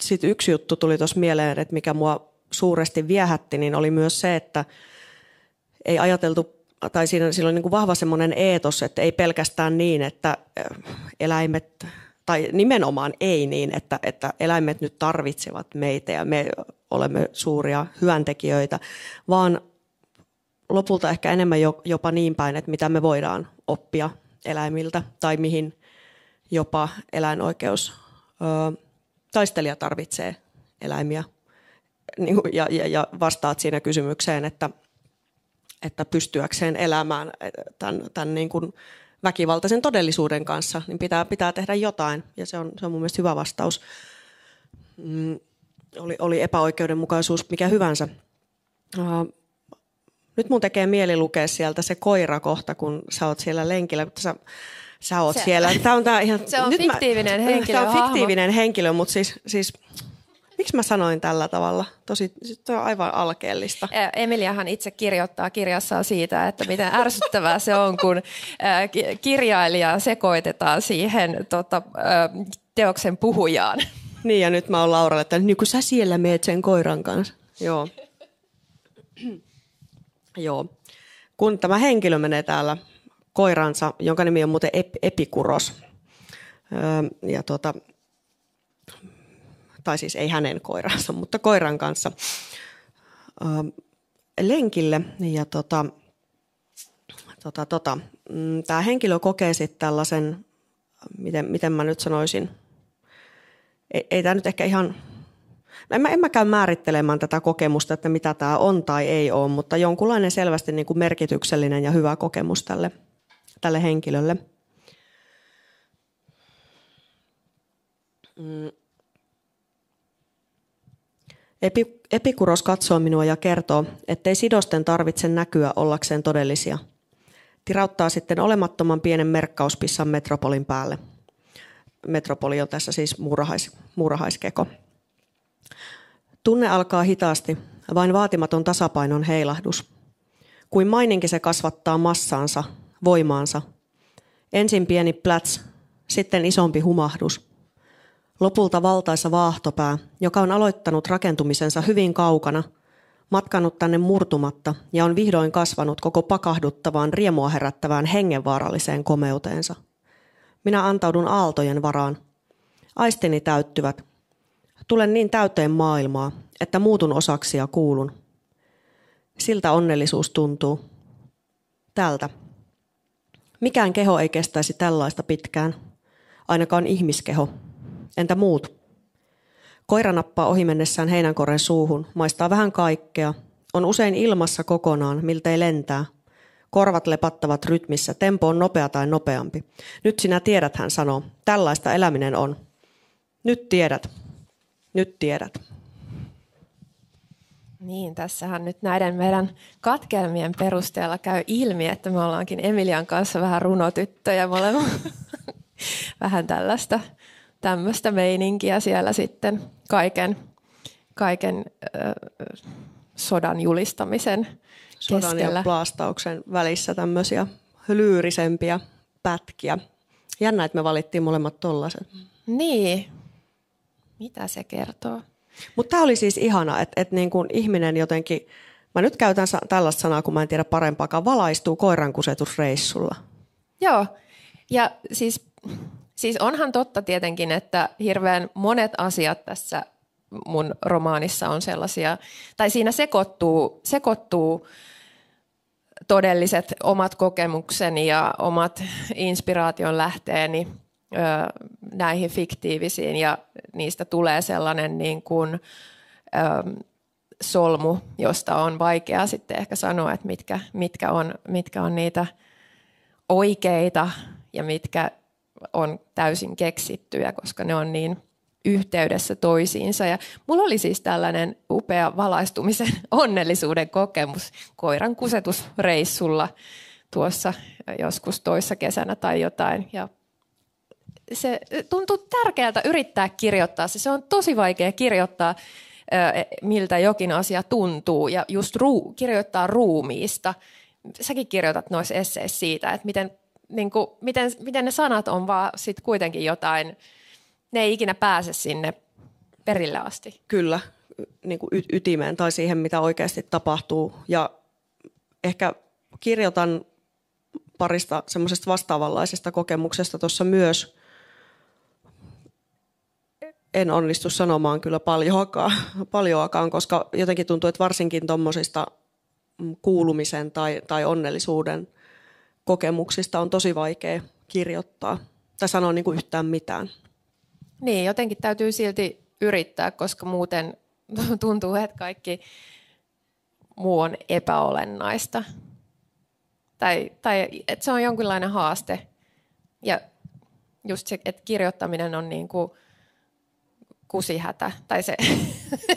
S2: sit yksi juttu tuli tuossa mieleen, että mikä mua suuresti viehätti, niin oli myös se, että ei ajateltu, tai siinä, siinä oli niin kuin vahva semmoinen eetos, että ei pelkästään niin, että eläimet, tai nimenomaan ei niin, että, että eläimet nyt tarvitsevat meitä ja me olemme suuria hyöntekijöitä, vaan lopulta ehkä enemmän jopa niin päin, että mitä me voidaan oppia eläimiltä tai mihin jopa eläinoikeus taistelija tarvitsee eläimiä niin kuin, ja, ja, ja vastaat siinä kysymykseen, että, että pystyäkseen elämään tämän, tämän niin kuin väkivaltaisen todellisuuden kanssa, niin pitää, pitää tehdä jotain. Ja se on, se on mun mielestä hyvä vastaus. Mm, oli, oli epäoikeudenmukaisuus mikä hyvänsä. Uh, nyt mun tekee mieli lukea sieltä se koira kohta, kun sä oot siellä lenkillä. Sä, sä oot se, siellä.
S1: Tää on, tää ihan, se on nyt fiktiivinen mä, henkilö.
S2: Tämä on fiktiivinen hahmo. henkilö, mutta siis, siis Miksi mä sanoin tällä tavalla? Tosi, se on aivan alkeellista.
S1: Emiliahan itse kirjoittaa kirjassaan siitä, että miten ärsyttävää se on, kun kirjailija sekoitetaan siihen tota, teoksen puhujaan.
S2: Niin, ja nyt mä oon Lauralle, että niin kuin sä siellä meet sen koiran kanssa. Joo. Joo. Kun tämä henkilö menee täällä koiransa, jonka nimi on muuten Epikuros, ja tuota, tai siis ei hänen koiransa, mutta koiran kanssa lenkille. Ja tota, tota, tota, mm, tämä henkilö kokee sitten tällaisen, miten, miten mä nyt sanoisin, ei, ei tämä nyt ehkä ihan, en, mä, en mä käy määrittelemään tätä kokemusta, että mitä tämä on tai ei ole, mutta jonkunlainen selvästi niin kuin merkityksellinen ja hyvä kokemus tälle, tälle henkilölle. Mm. Epikuros katsoo minua ja kertoo, ettei sidosten tarvitse näkyä ollakseen todellisia. Tirauttaa sitten olemattoman pienen merkkauspissan metropolin päälle. Metropoli on tässä siis muurahais, muurahaiskeko. Tunne alkaa hitaasti, vain vaatimaton tasapainon heilahdus. Kuin maininki se kasvattaa massaansa, voimaansa. Ensin pieni pläts, sitten isompi humahdus – Lopulta valtaisa vaahtopää, joka on aloittanut rakentumisensa hyvin kaukana, matkannut tänne murtumatta ja on vihdoin kasvanut koko pakahduttavaan riemua herättävään hengenvaaralliseen komeuteensa. Minä antaudun aaltojen varaan. Aistini täyttyvät. Tulen niin täyteen maailmaa, että muutun osaksi ja kuulun. Siltä onnellisuus tuntuu. Tältä. Mikään keho ei kestäisi tällaista pitkään. Ainakaan ihmiskeho, Entä muut? Koira nappaa ohi mennessään heinänkorren suuhun, maistaa vähän kaikkea, on usein ilmassa kokonaan, miltei lentää. Korvat lepattavat rytmissä, tempo on nopea tai nopeampi. Nyt sinä tiedät, hän sanoo. Tällaista eläminen on. Nyt tiedät. Nyt tiedät.
S1: Niin, tässähän nyt näiden meidän katkelmien perusteella käy ilmi, että me ollaankin Emilian kanssa vähän runotyttöjä molemmat. vähän tällaista tämmöistä meininkiä siellä sitten kaiken, kaiken äh, sodan julistamisen
S2: sodan
S1: keskellä.
S2: ja plaastauksen välissä tämmöisiä lyyrisempiä pätkiä. Jännä, että me valittiin molemmat tollaset.
S1: Niin. Mitä se kertoo?
S2: Mutta tämä oli siis ihana, että, että niin kuin ihminen jotenkin, mä nyt käytän tällaista sanaa, kun mä en tiedä parempaakaan, valaistuu koirankusetusreissulla.
S1: Joo, ja siis, siis onhan totta tietenkin, että hirveän monet asiat tässä mun romaanissa on sellaisia, tai siinä sekoittuu, sekoittuu todelliset omat kokemukseni ja omat inspiraation lähteeni ö, näihin fiktiivisiin. Ja niistä tulee sellainen niin kuin, ö, solmu, josta on vaikea sitten ehkä sanoa, että mitkä, mitkä, on, mitkä on niitä oikeita ja mitkä on täysin keksittyjä, koska ne on niin yhteydessä toisiinsa. Ja mulla oli siis tällainen upea valaistumisen onnellisuuden kokemus koiran kusetusreissulla tuossa joskus toissa kesänä tai jotain. Ja se tuntuu tärkeältä yrittää kirjoittaa se. Se on tosi vaikea kirjoittaa, miltä jokin asia tuntuu ja just ruu, kirjoittaa ruumiista. Säkin kirjoitat noissa esseissä siitä, että miten, niin kuin, miten, miten ne sanat on vaan sit kuitenkin jotain, ne ei ikinä pääse sinne perille asti.
S2: Kyllä, niin kuin ytimeen tai siihen, mitä oikeasti tapahtuu. Ja ehkä kirjoitan parista semmoisesta vastaavanlaisesta kokemuksesta tuossa myös. En onnistu sanomaan kyllä paljoakaan, paljoakaan koska jotenkin tuntuu, että varsinkin tuommoisista kuulumisen tai, tai onnellisuuden kokemuksista on tosi vaikea kirjoittaa tai sanoa niin kuin yhtään mitään.
S1: Niin, jotenkin täytyy silti yrittää, koska muuten tuntuu, että kaikki muu on epäolennaista. Tai, tai että se on jonkinlainen haaste. Ja just se, että kirjoittaminen on niin kuin kusihätä, tai se,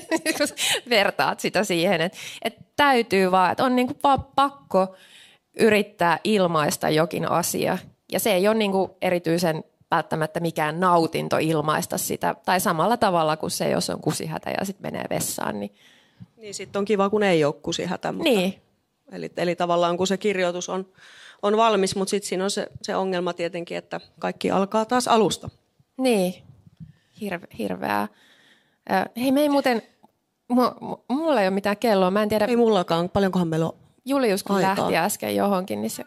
S1: vertaat sitä siihen, että, että täytyy vaan, että on niin kuin vaan pakko yrittää ilmaista jokin asia. Ja se ei ole niin kuin erityisen välttämättä mikään nautinto ilmaista sitä, tai samalla tavalla kuin se, jos on kusihätä ja sitten menee vessaan. Niin,
S2: niin sitten on kiva, kun ei ole kusihätä. Mutta,
S1: niin.
S2: eli, eli tavallaan kun se kirjoitus on, on valmis, mutta sitten siinä on se, se ongelma tietenkin, että kaikki alkaa taas alusta.
S1: Niin, Hirve, hirveää. hei, me ei muuten, mulla ei ole mitään kelloa, mä en tiedä.
S2: Ei mullakaan, paljonkohan meillä on
S1: Julius kun aikaa. lähti äsken johonkin, niin se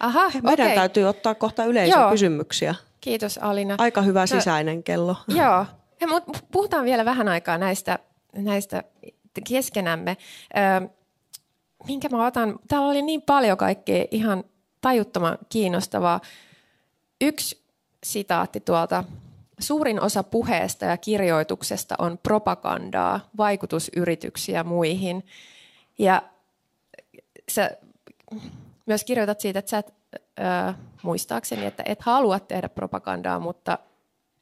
S2: Aha, Meidän okay. täytyy ottaa kohta yleisökysymyksiä.
S1: Kiitos Alina.
S2: Aika hyvä no, sisäinen kello.
S1: Joo. Mutta puhutaan vielä vähän aikaa näistä, näistä keskenämme. Ö, minkä mä otan? Täällä oli niin paljon kaikkea ihan tajuttoman kiinnostavaa. Yksi sitaatti tuolta. Suurin osa puheesta ja kirjoituksesta on propagandaa, vaikutusyrityksiä muihin. Ja sä myös kirjoitat siitä, että sä et, ö, muistaakseni, että et halua tehdä propagandaa, mutta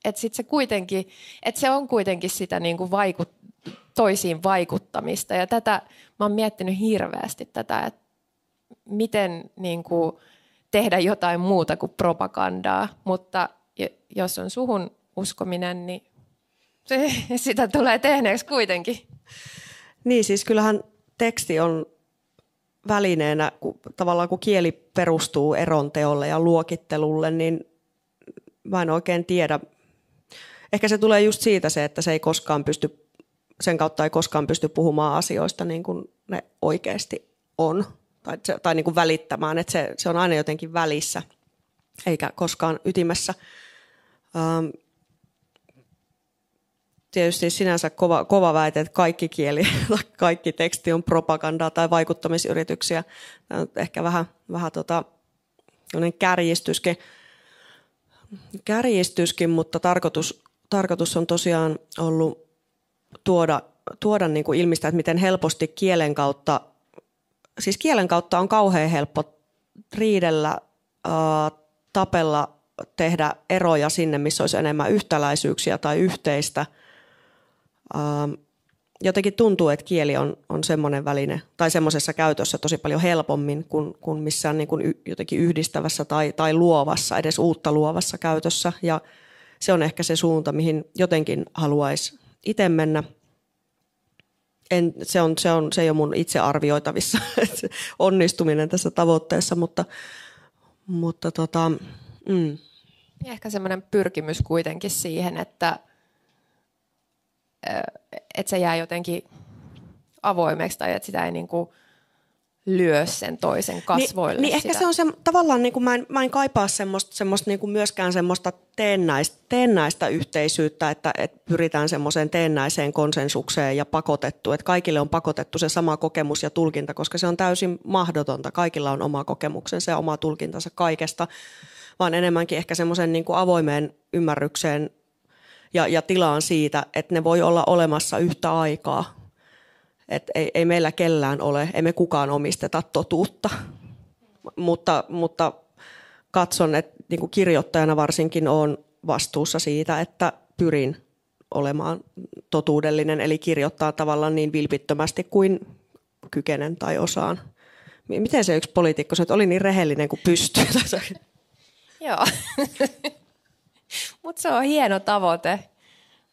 S1: että sit se kuitenkin, että se on kuitenkin sitä niin kuin vaikut, toisiin vaikuttamista. Ja tätä mä oon miettinyt hirveästi tätä, että miten niin kuin tehdä jotain muuta kuin propagandaa, mutta jos on suhun uskominen, niin sitä tulee tehneeksi kuitenkin.
S2: Niin, siis kyllähän teksti on välineenä, kun, tavallaan kun kieli perustuu eronteolle ja luokittelulle, niin mä en oikein tiedä. Ehkä se tulee just siitä se, että se ei koskaan pysty, sen kautta ei koskaan pysty puhumaan asioista niin kuin ne oikeasti on. Tai, tai niin kuin välittämään, että se, se on aina jotenkin välissä, eikä koskaan ytimessä. Tietysti sinänsä kova, kova väite, että kaikki kieli kaikki teksti on propagandaa tai vaikuttamisyrityksiä. Tämä on ehkä vähän, vähän tota, kärjistyskin, kärjistyskin, mutta tarkoitus, tarkoitus on tosiaan ollut tuoda, tuoda niin kuin ilmistä, että miten helposti kielen kautta, siis kielen kautta on kauhean helppo riidellä, tapella, tehdä eroja sinne, missä olisi enemmän yhtäläisyyksiä tai yhteistä – Ähm, jotenkin tuntuu, että kieli on, on semmoinen väline tai semmoisessa käytössä tosi paljon helpommin kuin, kuin missään niin kuin jotenkin yhdistävässä tai, tai luovassa, edes uutta luovassa käytössä. Ja se on ehkä se suunta, mihin jotenkin haluaisi itse mennä. en, se, on, se, on, se ei ole mun itse arvioitavissa onnistuminen tässä tavoitteessa, mutta, mutta tota, mm.
S1: Ehkä semmoinen pyrkimys kuitenkin siihen, että, että se jää jotenkin avoimeksi tai että sitä ei niin kuin lyö sen toisen kasvoille.
S2: Niin, niin ehkä se on se, tavallaan, niin kuin mä, en, mä en kaipaa semmoista, semmoista niin kuin myöskään semmoista teennäistä, teennäistä yhteisyyttä, että, että pyritään semmoiseen teennäiseen konsensukseen ja pakotettu, että kaikille on pakotettu se sama kokemus ja tulkinta, koska se on täysin mahdotonta. Kaikilla on oma kokemuksensa ja oma tulkintansa kaikesta, vaan enemmänkin ehkä semmoisen niin kuin avoimeen ymmärrykseen ja, ja tilaan siitä, että ne voi olla olemassa yhtä aikaa että ei, ei meillä kellään ole, emme kukaan omisteta totuutta. Mutta, mutta katson, että niin kuin kirjoittajana varsinkin on vastuussa siitä, että pyrin olemaan totuudellinen, eli kirjoittaa tavallaan niin vilpittömästi kuin kykenen tai osaan. Miten se yksi poliitikko että oli niin rehellinen kuin pystyy?
S1: Joo, mutta se on hieno tavoite,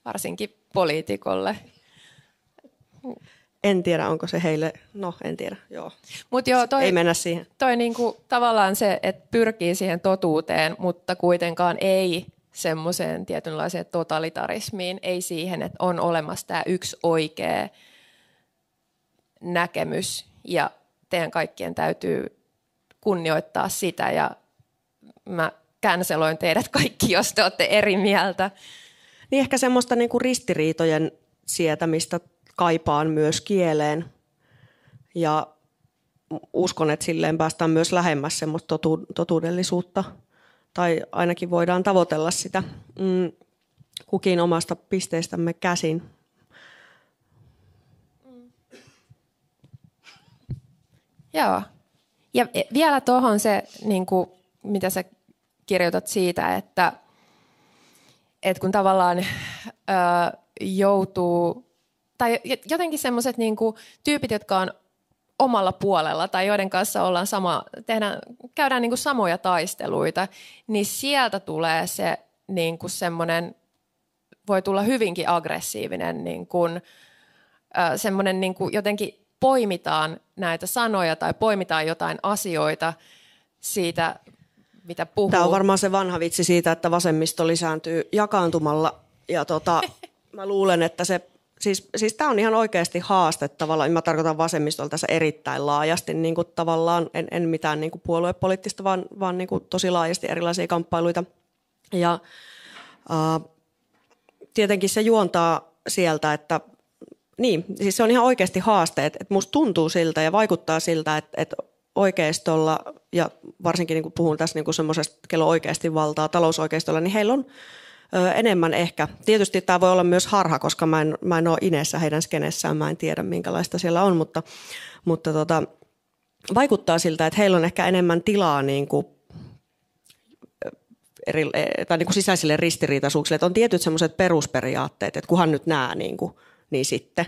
S1: varsinkin poliitikolle.
S2: En tiedä, onko se heille, no en tiedä, joo.
S1: Mut joo toi,
S2: ei mennä siihen.
S1: Toi niinku, tavallaan se, että pyrkii siihen totuuteen, mutta kuitenkaan ei semmoiseen tietynlaiseen totalitarismiin, ei siihen, että on olemassa tämä yksi oikea näkemys ja teidän kaikkien täytyy kunnioittaa sitä ja mä känseloin teidät kaikki, jos te olette eri mieltä.
S2: Niin ehkä semmoista niinku ristiriitojen sietämistä kaipaan myös kieleen. Ja uskon, että silleen päästään myös lähemmäs semmoista totu- totuudellisuutta. Tai ainakin voidaan tavoitella sitä mm, kukin omasta pisteestämme käsin.
S1: Joo. Ja vielä tuohon se, niin kuin, mitä sä kirjoitat siitä, että, että kun tavallaan ö, joutuu tai jotenkin semmoiset niin tyypit, jotka on omalla puolella tai joiden kanssa ollaan sama, tehdään, käydään niin kuin samoja taisteluita, niin sieltä tulee se niin kuin semmoinen, voi tulla hyvinkin aggressiivinen niin kuin, semmoinen niin kuin jotenkin poimitaan näitä sanoja tai poimitaan jotain asioita siitä, mitä puhuu.
S2: Tämä on varmaan se vanha vitsi siitä, että vasemmisto lisääntyy jakaantumalla. Ja tota, mä luulen, että se siis, siis tämä on ihan oikeasti haaste tavallaan, mä tarkoitan vasemmistolta tässä erittäin laajasti niin kuin tavallaan, en, en mitään niin kuin puoluepoliittista, vaan, vaan niin kuin tosi laajasti erilaisia kamppailuita. Ja äh, tietenkin se juontaa sieltä, että niin, siis se on ihan oikeasti haaste, että, että musta tuntuu siltä ja vaikuttaa siltä, että, että oikeistolla, ja varsinkin niin kuin puhun tässä niin semmoisesta, kello oikeasti valtaa talousoikeistolla, niin heillä on enemmän ehkä. Tietysti tämä voi olla myös harha, koska mä en, mä en ole Inessä heidän skenessään, mä en tiedä minkälaista siellä on, mutta, mutta tota, vaikuttaa siltä, että heillä on ehkä enemmän tilaa niin kuin eri, e, tai niin kuin sisäisille ristiriitaisuuksille, että on tietyt semmoiset perusperiaatteet, että kunhan nyt nämä, niin, kuin, niin sitten.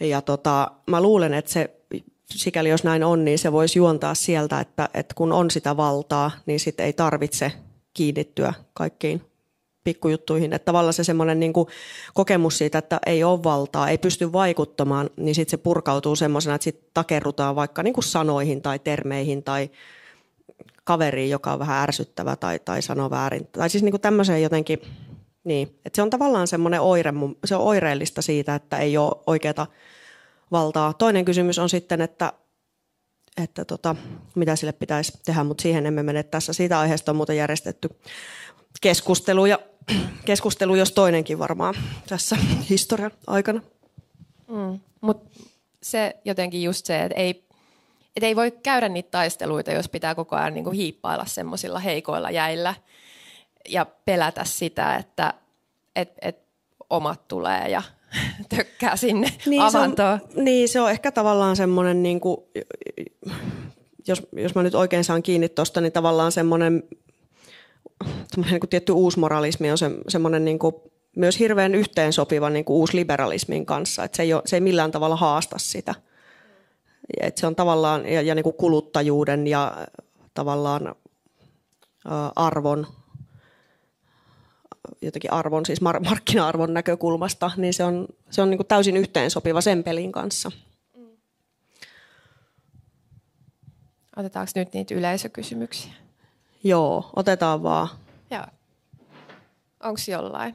S2: Ja tota, mä luulen, että se, sikäli jos näin on, niin se voisi juontaa sieltä, että, että kun on sitä valtaa, niin sitten ei tarvitse kiinnittyä kaikkiin pikkujuttuihin. Että tavallaan se semmoinen niin kokemus siitä, että ei ole valtaa, ei pysty vaikuttamaan, niin sitten se purkautuu semmoisena, että sitten takerrutaan vaikka niin kuin sanoihin tai termeihin tai kaveriin, joka on vähän ärsyttävä tai, tai sanoo väärin. Tai siis niin kuin tämmöiseen jotenkin, niin. Että se on tavallaan semmoinen oire, se on oireellista siitä, että ei ole oikeata valtaa. Toinen kysymys on sitten, että että tota, mitä sille pitäisi tehdä, mutta siihen emme mene tässä. Siitä aiheesta on muuten järjestetty keskustelu, ja, keskustelu jos toinenkin varmaan tässä historian aikana.
S1: Mm. Mutta se jotenkin just se, että ei, et ei voi käydä niitä taisteluita, jos pitää koko ajan niinku hiippailla semmoisilla heikoilla jäillä ja pelätä sitä, että et, et omat tulee ja tökkää sinne
S2: niin
S1: avantoon.
S2: Se on, niin, se on ehkä tavallaan semmoinen, niin kuin, jos, jos mä nyt oikein saan kiinni tuosta, niin tavallaan semmoinen niin kuin tietty uusmoralismi on se, semmoinen niin kuin myös hirveän yhteensopiva niin kuin uusliberalismin kanssa, että se ei, ole, se ei millään tavalla haasta sitä. että se on tavallaan, ja, ja niin kuin kuluttajuuden ja tavallaan ä, arvon jotenkin arvon, siis markkina-arvon näkökulmasta, niin se on, se on niin kuin täysin yhteensopiva sen pelin kanssa.
S1: Otetaanko nyt niitä yleisökysymyksiä?
S2: Joo, otetaan vaan.
S1: Joo. Onko jollain?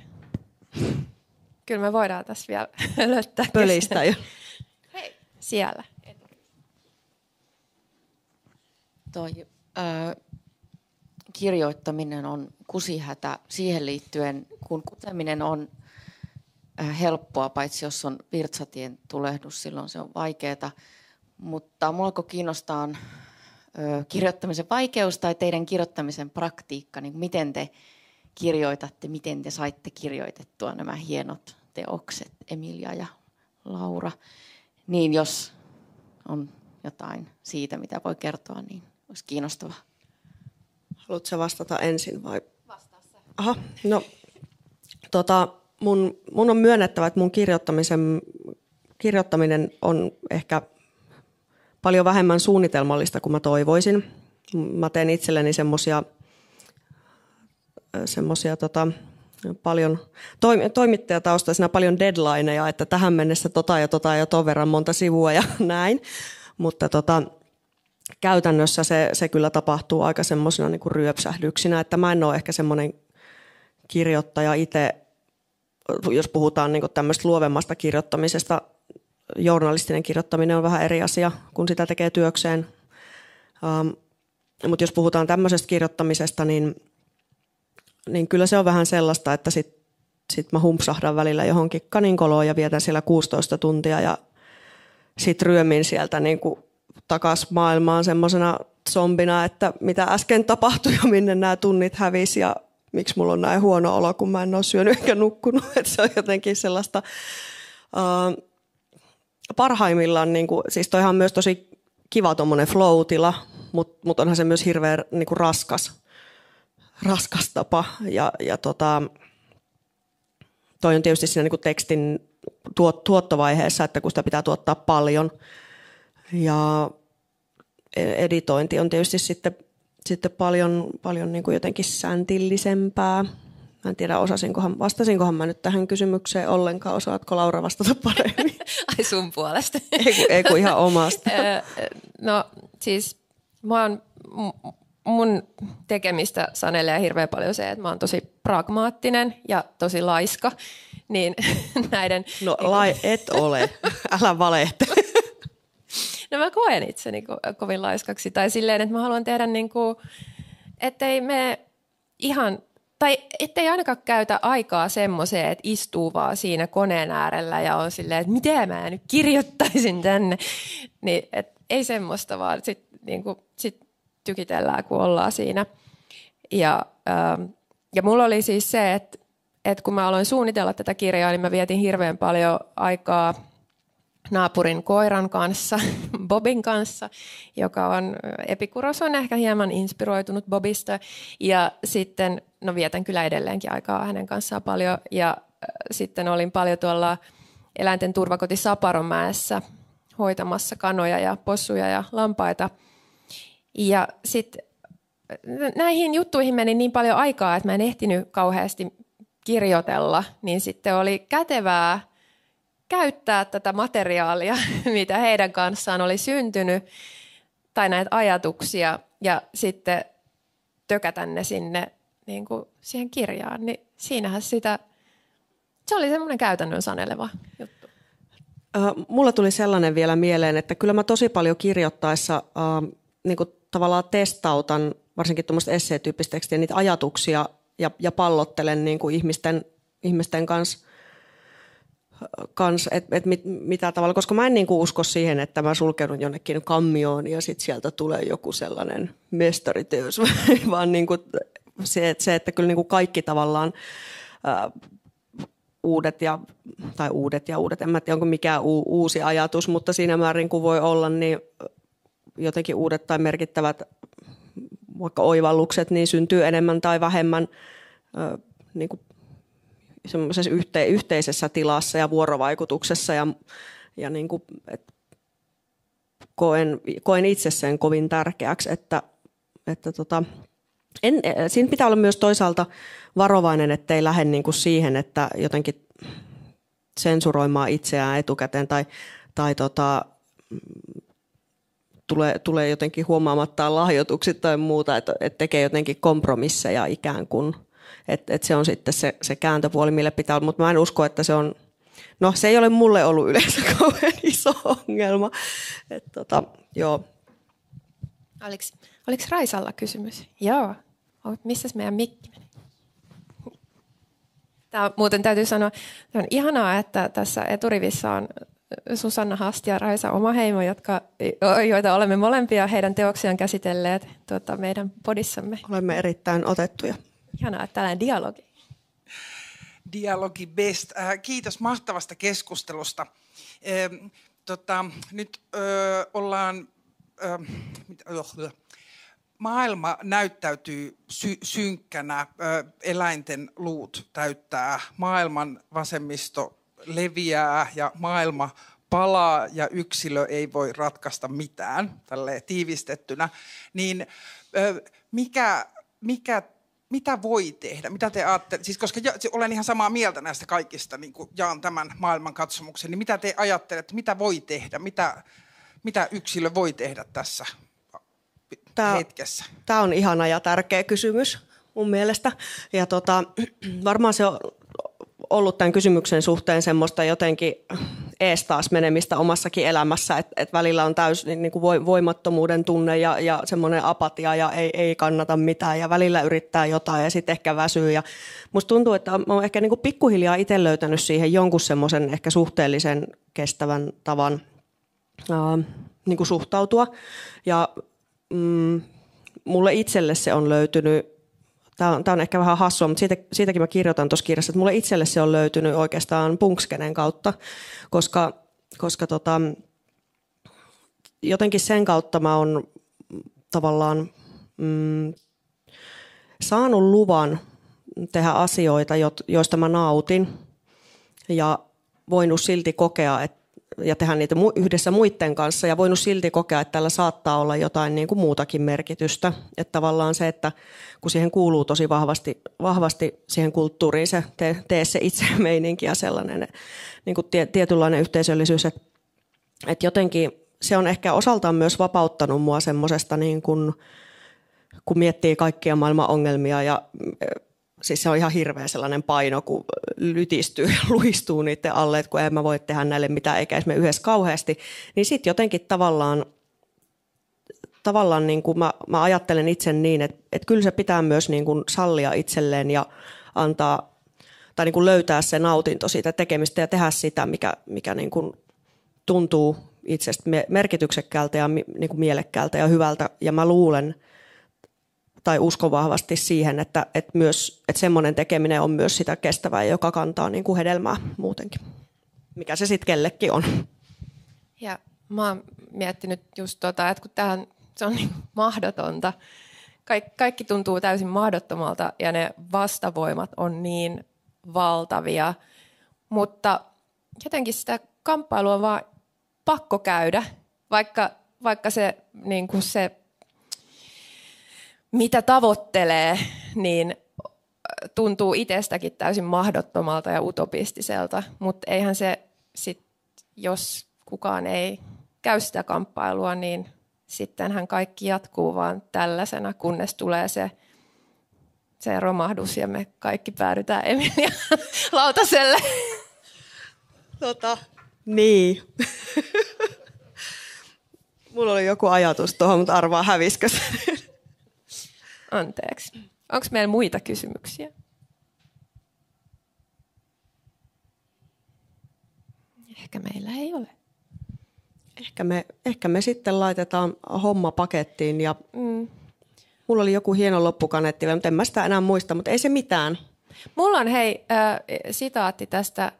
S1: Kyllä me voidaan tässä vielä löytää.
S2: Pölistä jo.
S1: Hei, siellä.
S3: Toi, ö, kirjoittaminen on kusihätä siihen liittyen, kun kuteminen on helppoa, paitsi jos on virtsatien tulehdus, silloin se on vaikeaa. Mutta mua alkoi kiinnostaa kirjoittamisen vaikeus tai teidän kirjoittamisen praktiikka, niin miten te kirjoitatte, miten te saitte kirjoitettua nämä hienot teokset, Emilia ja Laura. Niin jos on jotain siitä, mitä voi kertoa, niin olisi kiinnostavaa.
S2: Haluatko vastata ensin vai? Vastaa Aha, no tota, mun, mun on myönnettävä, että mun kirjoittamisen, kirjoittaminen on ehkä paljon vähemmän suunnitelmallista kuin mä toivoisin. Mä teen itselleni semmosia, semmosia tota, paljon toimittajataustaisena paljon deadlineja, että tähän mennessä tota ja tota ja ton verran monta sivua ja näin. Mutta tota, käytännössä se, se kyllä tapahtuu aika semmoisena niin ryöpsähdyksinä, että mä en ole ehkä semmoinen kirjoittaja itse, jos puhutaan niin tämmöistä luovemmasta kirjoittamisesta, journalistinen kirjoittaminen on vähän eri asia, kun sitä tekee työkseen. Um, mutta jos puhutaan tämmöisestä kirjoittamisesta, niin, niin kyllä se on vähän sellaista, että sit, sit mä humpsahdan välillä johonkin kaninkoloon ja vietän siellä 16 tuntia ja sitten ryömin sieltä niin kuin takas maailmaan semmoisena zombina, että mitä äsken tapahtui ja minne nämä tunnit hävisi ja miksi mulla on näin huono olo, kun mä en ole syönyt eikä nukkunut. Että se on jotenkin sellaista... Uh, parhaimmillaan, niin kuin, siis toihan on myös tosi kiva tuommoinen flow-tila, mutta mut onhan se myös hirveän niin kuin raskas, raskas tapa. Ja, ja tota, toi on tietysti siinä niin kuin tekstin tuot, tuottovaiheessa, että kun sitä pitää tuottaa paljon – ja editointi on tietysti sitten, sitten paljon, paljon niin kuin jotenkin säntillisempää. Mä en tiedä, osasinkohan, vastasinkohan mä nyt tähän kysymykseen ollenkaan. Osaatko Laura vastata paremmin?
S1: Ai sun puolesta.
S2: ei, kun, ei kun ihan omasta.
S1: no siis mä oon, mun tekemistä sanelee hirveän paljon se, että mä oon tosi pragmaattinen ja tosi laiska. Niin näiden...
S2: No lai, et ole. Älä valehtele.
S1: No mä koen itseni ko- kovin laiskaksi. Tai silleen, että mä haluan tehdä niin kuin, ettei me ihan, tai ettei ainakaan käytä aikaa semmoiseen, että istuu vaan siinä koneen äärellä ja on silleen, että mitä mä nyt kirjoittaisin tänne. Niin, et ei semmoista, vaan sitten niin kuin, sit tykitellään, kun ollaan siinä. Ja, ähm, ja mulla oli siis se, että, että kun mä aloin suunnitella tätä kirjaa, niin mä vietin hirveän paljon aikaa – naapurin koiran kanssa, Bobin kanssa, joka on, Epikuros on ehkä hieman inspiroitunut Bobista. Ja sitten, no vietän kyllä edelleenkin aikaa hänen kanssaan paljon. Ja sitten olin paljon tuolla eläinten turvakoti Saparonmäessä hoitamassa kanoja ja possuja ja lampaita. Ja sitten näihin juttuihin meni niin paljon aikaa, että mä en ehtinyt kauheasti kirjoitella, niin sitten oli kätevää – käyttää tätä materiaalia, mitä heidän kanssaan oli syntynyt, tai näitä ajatuksia, ja sitten tökätä ne sinne niin kuin siihen kirjaan, niin siinähän sitä, se oli semmoinen käytännön saneleva juttu.
S2: Mulla tuli sellainen vielä mieleen, että kyllä mä tosi paljon kirjoittaessa niin kuin tavallaan testautan, varsinkin tuommoista esseetyyppistä tekstiä, niitä ajatuksia ja, ja pallottelen niin kuin ihmisten, ihmisten kanssa kans, että et mit, mitä tavalla, koska mä en niinku usko siihen, että mä sulkeudun jonnekin kammioon ja sitten sieltä tulee joku sellainen mestariteos, vaan niinku se, että, se, että kyllä niinku kaikki tavallaan ää, uudet ja, tai uudet ja uudet, en mä tiedä onko mikään u, uusi ajatus, mutta siinä määrin kuin voi olla, niin jotenkin uudet tai merkittävät vaikka oivallukset, niin syntyy enemmän tai vähemmän ää, niin kuin semmoisessa yhte, yhteisessä tilassa ja vuorovaikutuksessa ja, ja niin kuin, et koen, koen itse sen kovin tärkeäksi, että, että tota, en, siinä pitää olla myös toisaalta varovainen, ettei lähde niin kuin siihen, että jotenkin sensuroimaan itseään etukäteen tai, tai tota, tulee, tulee jotenkin huomaamattaan lahjoituksi tai muuta, että, että tekee jotenkin kompromisseja ikään kuin. Että, että se on sitten se, se kääntöpuoli, mille pitää olla, mutta mä en usko, että se on, no se ei ole mulle ollut yleensä kauhean iso ongelma. Että, tota, joo.
S1: Oliko, oliko Raisalla kysymys? Joo. Missä meidän mikki meni? Tämä muuten täytyy sanoa, että on ihanaa, että tässä eturivissä on Susanna Hast ja Raisa Omaheimo, jotka, joita olemme molempia heidän teoksiaan käsitelleet tuota, meidän podissamme.
S2: Olemme erittäin otettuja.
S1: Ihanaa, että tällainen dialogi.
S4: Dialogi best. Äh, kiitos mahtavasta keskustelusta. Ähm, tota, nyt ollaan... Ö, maailma näyttäytyy sy- synkkänä. Eläinten luut täyttää. Maailman vasemmisto leviää ja maailma palaa ja yksilö ei voi ratkaista mitään, tälleen tiivistettynä, niin mikä, mikä, mitä voi tehdä? Mitä te ajattelette? Siis koska olen ihan samaa mieltä näistä kaikista, niin kuin jaan tämän maailman katsomuksen, niin mitä te ajattelette, mitä voi tehdä? Mitä, mitä yksilö voi tehdä tässä tämä, hetkessä?
S2: Tämä on ihana ja tärkeä kysymys mun mielestä. Ja tota, varmaan se on ollut tämän kysymyksen suhteen semmoista jotenkin ees taas menemistä omassakin elämässä, että et välillä on täys niin, niin kuin voimattomuuden tunne ja, ja semmoinen apatia ja ei, ei kannata mitään ja välillä yrittää jotain ja sitten ehkä väsyy. Ja musta tuntuu, että mä oon ehkä niin kuin pikkuhiljaa itse löytänyt siihen jonkun semmoisen ehkä suhteellisen kestävän tavan ää, niin kuin suhtautua ja mm, mulle itselle se on löytynyt Tämä on, tämä on ehkä vähän hassua, mutta siitä, siitäkin mä kirjoitan tuossa kirjassa, että mulle itselle se on löytynyt oikeastaan punkskenen kautta, koska, koska tota, jotenkin sen kautta mä oon tavallaan mm, saanut luvan tehdä asioita, joista mä nautin. Ja voinut silti kokea, että ja tehdä niitä yhdessä muiden kanssa ja voinut silti kokea, että tällä saattaa olla jotain niin kuin muutakin merkitystä. Että tavallaan se, että kun siihen kuuluu tosi vahvasti, vahvasti siihen kulttuuriin se tee, tee se itse meininki ja sellainen niin kuin tietynlainen yhteisöllisyys, että, että jotenkin se on ehkä osaltaan myös vapauttanut mua semmoisesta niin kuin, kun miettii kaikkia maailman ongelmia ja siis se on ihan hirveä sellainen paino, kun lytistyy ja luistuu niiden alle, että kun en mä voi tehdä näille mitään, eikä me yhdessä kauheasti, niin sitten jotenkin tavallaan, tavallaan niin kuin mä, mä ajattelen itse niin, että, että kyllä se pitää myös niin kuin sallia itselleen ja antaa tai niin kuin löytää se nautinto siitä tekemistä ja tehdä sitä, mikä, mikä niin kuin tuntuu itsestä merkityksekkäältä ja niin kuin mielekkäältä ja hyvältä. Ja mä luulen, tai uskon vahvasti siihen, että, että, myös, että semmoinen tekeminen on myös sitä kestävää, joka kantaa niin kuin hedelmää muutenkin, mikä se sitten kellekin on.
S1: Ja mä oon miettinyt just tota, että kun tähän se on niin mahdotonta, kaikki, kaikki tuntuu täysin mahdottomalta ja ne vastavoimat on niin valtavia, mutta jotenkin sitä kamppailua on vaan pakko käydä, vaikka, vaikka se, niin kuin se mitä tavoittelee, niin tuntuu itsestäkin täysin mahdottomalta ja utopistiselta, mutta eihän se sit, jos kukaan ei käy sitä kamppailua, niin sittenhän kaikki jatkuu vaan tällaisena, kunnes tulee se, se romahdus ja me kaikki päädytään Emilia lautaselle.
S2: Tota, niin. Mulla oli joku ajatus tuohon, mutta arvaa häviskö se.
S1: Anteeksi. Onko meillä muita kysymyksiä? Ehkä meillä ei ole.
S2: Ehkä me, ehkä me sitten laitetaan homma pakettiin ja mm. mulla oli joku hieno loppukanetti, mutta en mä sitä enää muista, mutta ei se mitään.
S1: Mulla on hei äh, sitaatti tästä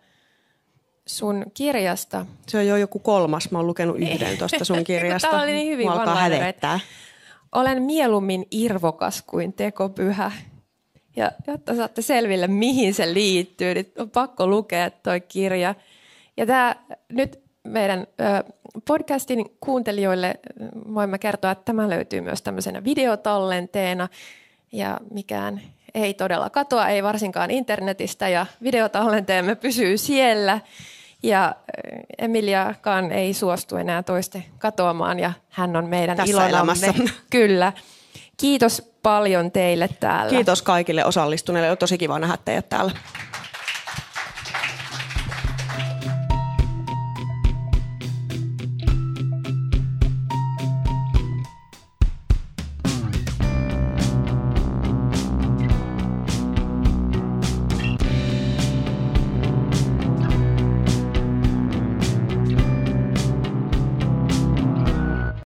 S1: sun kirjasta.
S2: Se on jo joku kolmas, mä oon lukenut yhden tuosta sun kirjasta.
S1: Tämä oli niin hyvin
S2: hävettää.
S1: Olen mieluummin irvokas kuin tekopyhä. Ja jotta saatte selville, mihin se liittyy, niin on pakko lukea toi kirja. Ja tämä nyt meidän podcastin kuuntelijoille voimme kertoa, että tämä löytyy myös tämmöisenä videotallenteena. ja mikään ei todella katoa, ei varsinkaan internetistä ja videotallenteemme pysyy siellä. Ja Emiliakaan ei suostu enää toiste katoamaan ja hän on meidän
S2: Tässä
S1: ilonamme.
S2: elämässä.
S1: Kyllä. Kiitos paljon teille täällä.
S2: Kiitos kaikille osallistuneille. On tosi kiva nähdä teidät täällä.